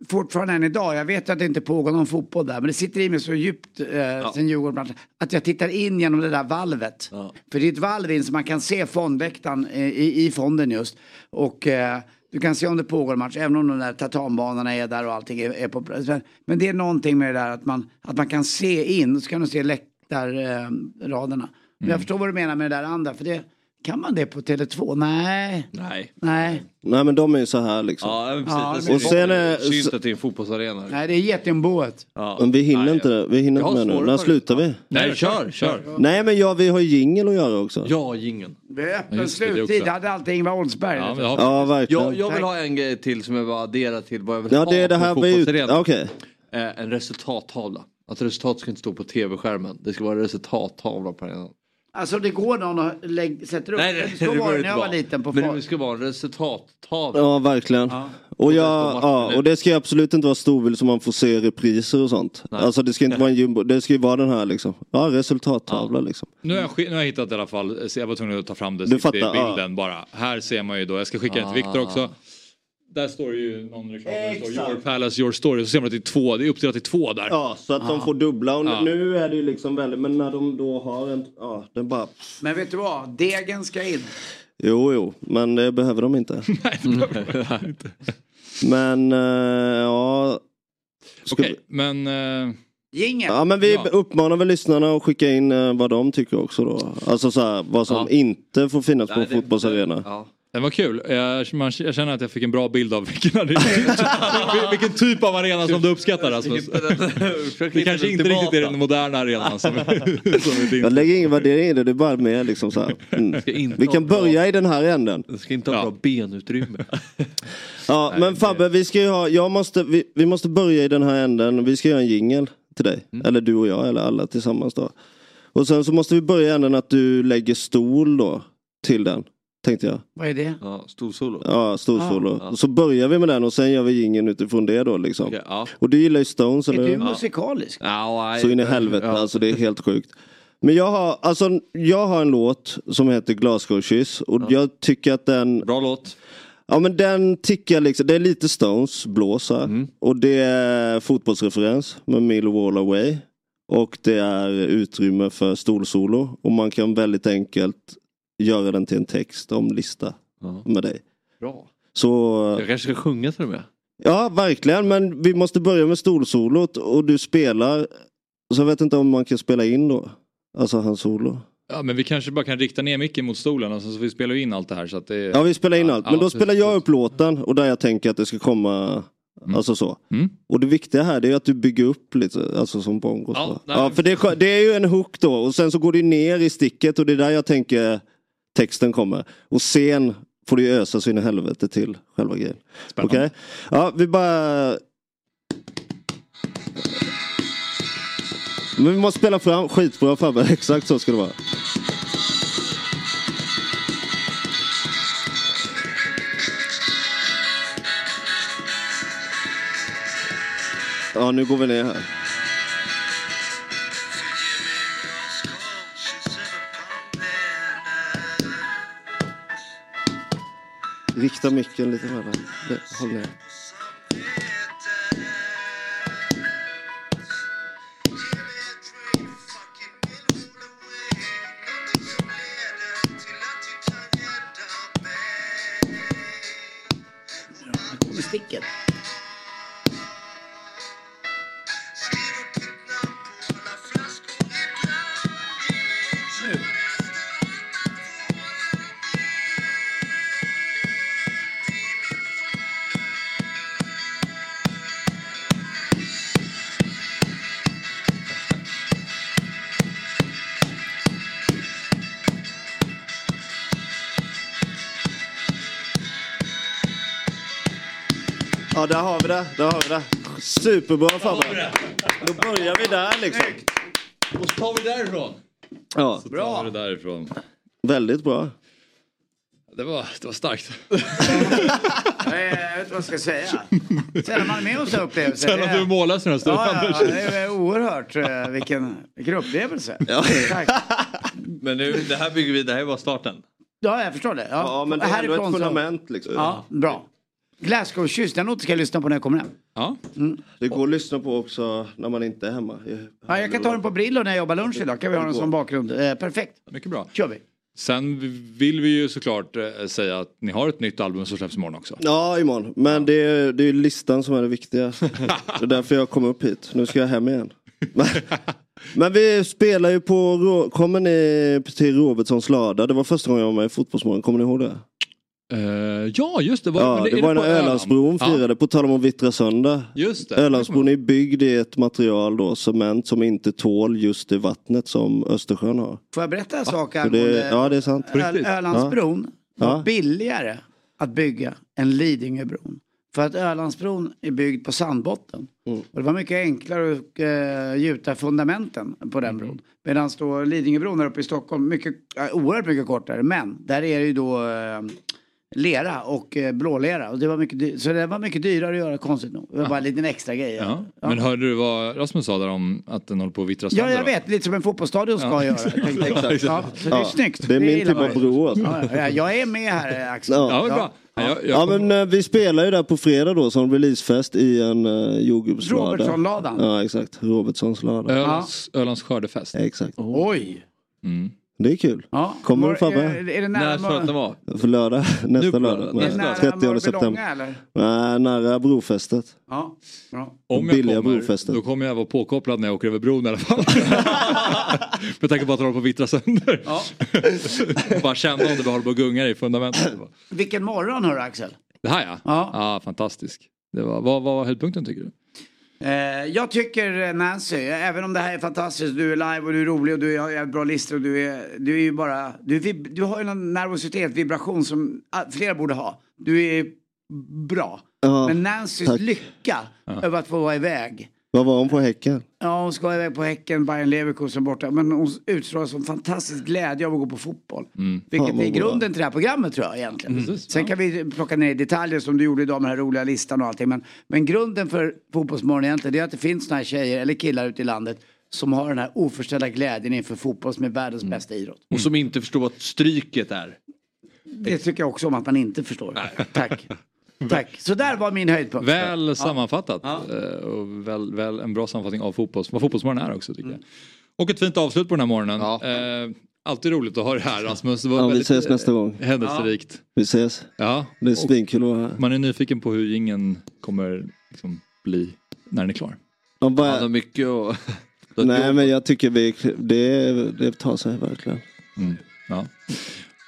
fortfarande än idag, jag vet att det inte pågår någon fotboll där, men det sitter i mig så djupt eh, sen Djurgården att jag tittar in genom det där valvet. För det är ett valv in så man kan se fondväktaren eh, i, i fonden just. Och eh, du kan se om det pågår en match, även om de där tartanbanorna är där och allting är, är på plats. Men- det är någonting med det där att man, att man kan se in, så kan du se läktarraderna. Eh, raderna. Men jag förstår vad du menar med det där andra, för det, kan man det på Tele2? Nej. Nej. Nej. Nej men de är ju så här liksom. Ja, men Ja, precis. men- Och sen är- Syns att det är en fotbollsarena. Nej, det är getingboet. Ja. Men vi hinner inte det. Vi hinner inte med nu. När slutar vi? Nej, kör, kör. Nej men ja, vi har ju jingel att göra också. Ja, jingeln. Det är öppen det, det sluttid, också. hade alltid Ingvar Oldsberg. Ja, Ja, verkligen. Jag, jag vill ha en grej till som jag bara adderar till vad jag vill Ja, ha det är det på här ut- fotbollsarenan. okej. Eh, en resultattavla. Att resultat ska inte stå på tv-skärmen. Det ska vara en resultattavla på arenan. Alltså det går någon och lägg, sätter upp. Nej, nej, det det så var det när jag var liten på Men det ska vara en resultattavla. Ja, verkligen. Och, jag, ja, och det ska ju absolut inte vara storbild som man får se repriser och sånt. Alltså det ska inte vara en jumbo, det ska ju vara den här liksom. Ja, resultattavla liksom. Nu har, jag, nu har jag hittat i alla fall, så jag var tvungen att ta fram det, Du så fattar, ja. bilden bara. Här ser man ju då, jag ska skicka den till Viktor Ah. också. Där står det ju någon reklam där det står Your Palace, Your Story. Så ser man att det är två, det är uppdelat i två där. Ja, så att de får dubbla. Och Ja. nu är det ju liksom väldigt, men när de då har en, ja, den bara... Men vet du vad? Degen ska in. Jo, jo, men det behöver de inte. [LAUGHS] [LAUGHS] Men, eh, ja... Okej, men... eh, Jingel. Ja men vi uppmanar väl lyssnarna att skicka in eh, vad de tycker också då. Alltså så här, vad som Ja. inte får finnas på Nej, en det- fotbollsarena. Den var kul. Jag, man, jag känner att jag fick en bra bild av vilken, [LAUGHS] vilken typ av arena som du uppskattar Rasmus. [LAUGHS] Det kanske inte riktigt är den moderna arenan som, [LAUGHS] som är din. Jag lägger ingen värdering i det, det är bara med liksom så här. Mm. Vi kan börja i den här änden. Det ska inte ha bra benutrymme. Ja men Fabbe, vi ska ju ha, jag måste, vi, vi måste börja i den här änden. Vi ska göra en jingel till dig. Mm. Eller du och jag, eller alla tillsammans då. Och sen så måste vi börja i änden att du lägger stol då till den. Tänkte jag. Vad är det? Ja, storsolo. Ja, storsolo. Ah. Så börjar vi med den och sen gör vi jingeln utifrån det då liksom. Okej, ja. Och du gillar ju Stones Är eller du hur? musikalisk? Ja, Så in i helvete, alltså det är helt sjukt. Men jag har, alltså, jag har en låt som heter Glasgow-kyss och jag tycker att den... Bra låt. Ja men den tickar liksom, det är lite Stones, blåsa. Mm. Och det är fotbollsreferens med Millwall Away. Och det är utrymme för stolsolo. Och man kan väldigt enkelt göra den till en text om lista med dig. Bra. Så... Jag kanske ska sjunga till och med. Ja, verkligen. Men vi måste börja med stolsolot och du spelar. Så jag vet inte om man kan spela in då. Alltså hans solo. Ja, men vi kanske bara kan rikta ner micken mot stolen och så så vi spelar in allt det här. Så att det är... Ja, vi spelar in allt. Men ja, då spelar jag upp låten och där jag tänker att det ska komma. Alltså så. Och det viktiga här det är att du bygger upp lite, alltså som bongo. Ja, Ja, ja, för det, det är ju en hook då och sen så går det ner i sticket och det är där jag tänker texten kommer. Och sen får du ju ösa så in i helvete till själva grejen. Spännande. Okej? Ja, vi bara... Men vi måste spela fram skitbra Fabbe, [LAUGHS] exakt så ska det vara. Ja, nu går vi ner här. Rikta micken lite närmare. Håll ner. Där har vi det. Där har vi det. Superbra Fabbe. Då börjar vi där liksom. Och så tar vi därifrån. Ja, Så tar vi det därifrån. väldigt bra. Det var, det var starkt. Jag [LAUGHS] vet inte vad jag ska säga. Sällan man är med om så upplevelser. Sällan är- du är mållös den här stunden, Ja, ja, ja, det är oerhört. eh, Vilken, vilken upplevelse. Tack. Men nu, det här bygger vi, det här var starten. Ja, jag förstår det. Ja, Ja, men det är ändå ett fundament liksom. Ja, bra. Glasgow-kyss, den låten ska jag lyssna på när jag kommer hem. Ja. Det går att lyssna på också när man inte är hemma. Ja, jag kan ta den på Brillo när jag jobbar lunch idag. Kan vi ha den som bakgrund. Eh, perfekt. Mycket bra. Kör vi. Sen vill vi ju såklart eh, säga att ni har ett nytt album som släpps imorgon också. Ja, imorgon. Men det är, det är listan som är det viktiga. [LAUGHS] det är därför jag kom upp hit. Nu ska jag hem igen. Men- vi spelar ju på, kommer ni till Robertsons lördag? Det var första gången jag var med i Fotbollsmorgon, kommer ni ihåg det? Eh, ja, just det. Var, Ja, det, är var på när Ölandsbron Ja. firade, på tal om att vittra sönder. Just det. Ölandsbron är byggd i ett material då, cement, som inte tål just det vattnet som Östersjön har. Får jag berätta en sak angående det, ja, det är sant. Ö- Ölandsbron? Ja. var billigare att bygga än Lidingöbron. För att Ölandsbron är byggd på sandbotten. Mm. Och det var mycket enklare att uh, gjuta fundamenten på den bron. Medan då Lidingöbron här uppe i Stockholm, mycket, uh, oerhört mycket kortare. Men där är det ju då eh, lera och uh, blålera. Och det var mycket dy- så det var mycket dyrare att göra konstigt nog. Det var bara en liten extra grej. Ja. Men hörde du vad Rasmus sa där om att den håller på att vittra Ja, sönder? jag då? vet. Lite som en fotbollsstadion ska Ja. göra. tänkte [LAUGHS] jag. Exakt. Ja, så det är Ja, snyggt. det är min gillar typ av man ju. bro, alltså. Ja, ja, jag är med här eh, Axel. Ja. Ja, bra. Ja men eh, vi spelar ju där på fredag då som releasefest i en uh, jordgubbslada. Robertsonladan. Ja exakt, Robertsons lada. Ölands, Ölands skördefest. Exakt. Oj! Mm. Det är kul. Ja. Kommer du Är, Fabbe? är det nära Mör- För lördag, nästa på lördag. lördag. Nej, Är det nära 30 Mörbylånga, september. eller? Nej, nära brofästet. Ja, bra. Om jag Billiga kommer, brofästen. då kommer jag vara påkopplad när jag åker över bron i alla fall. [LAUGHS] Med tanke på att håller på att vittra sönder. [LAUGHS] Bara känna om det håller på att gunga i fundamentet. Vilken morgon hör Axel. Det här ja. Ja. Ja, fantastisk. Det var, vad vad var höjdpunkten tycker du? Eh, jag tycker eh, Nancy, även om det här är fantastiskt, du är live och du är rolig och du har bra listor och du är, du är ju bara, du, du har ju någon nervositet, vibration som flera borde ha. Du är bra. Ja, Men Nancys tack. lycka över att få vara iväg. Vad var hon på Häcken? Ja, hon ska iväg på Häcken, Bayern Leverkusen borta. Men hon utstrålar sån fantastisk glädje av att gå på fotboll. Vilket Ja, är vad bra. grunden till det här programmet tror jag egentligen. Precis, Sen kan vi plocka ner detaljer som du gjorde idag med den här roliga listan och allting. Men, men grunden för Fotbollsmorgon egentligen det är att det finns såna här tjejer eller killar ute i landet som har den här oförställda glädjen inför fotboll som är världens bästa idrott. Och som inte förstår vad stryket är. Det tycker jag också om att man inte förstår. Tack. Tack. Så där var min höjdpunkt. Väl sammanfattat. Eh, Och väl, väl en bra sammanfattning av fotbolls, vad fotbollsmorgon är också tycker Mm. jag. Och ett fint avslut på den här morgonen. Eh, alltid roligt att ha det här Rasmus. Det var Ja, vi väldigt, ses eh, nästa gång. Händelserikt. Vi ses. Ja. Det är Och svinkul att vara här. Man är nyfiken på hur ingen kommer liksom bli när den är klar. Ja, bara- Han har mycket att... [LAUGHS] Nej men jag tycker vi, det, det tar sig verkligen. Mm. Ja.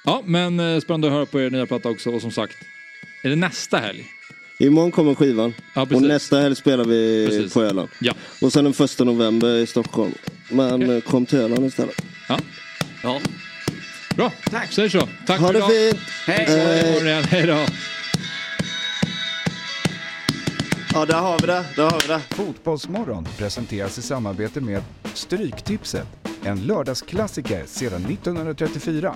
ja, men eh, spännande att höra på er nya platta också. Och som sagt, är det nästa helg? Imorgon kommer skivan. Ja, och nästa helg spelar vi Precis. på Öland. Ja. Och sen den första november i Stockholm. Men eh, kom till Öland istället. Ja. Ja. Bra, Tack. säger så. Tack Ha för det idag. fint! Hej! Hej. Hej då! Ja där har vi det, där har vi det. Fotbollsmorgon presenteras i samarbete med Stryktipset, en lördagsklassiker sedan 1934.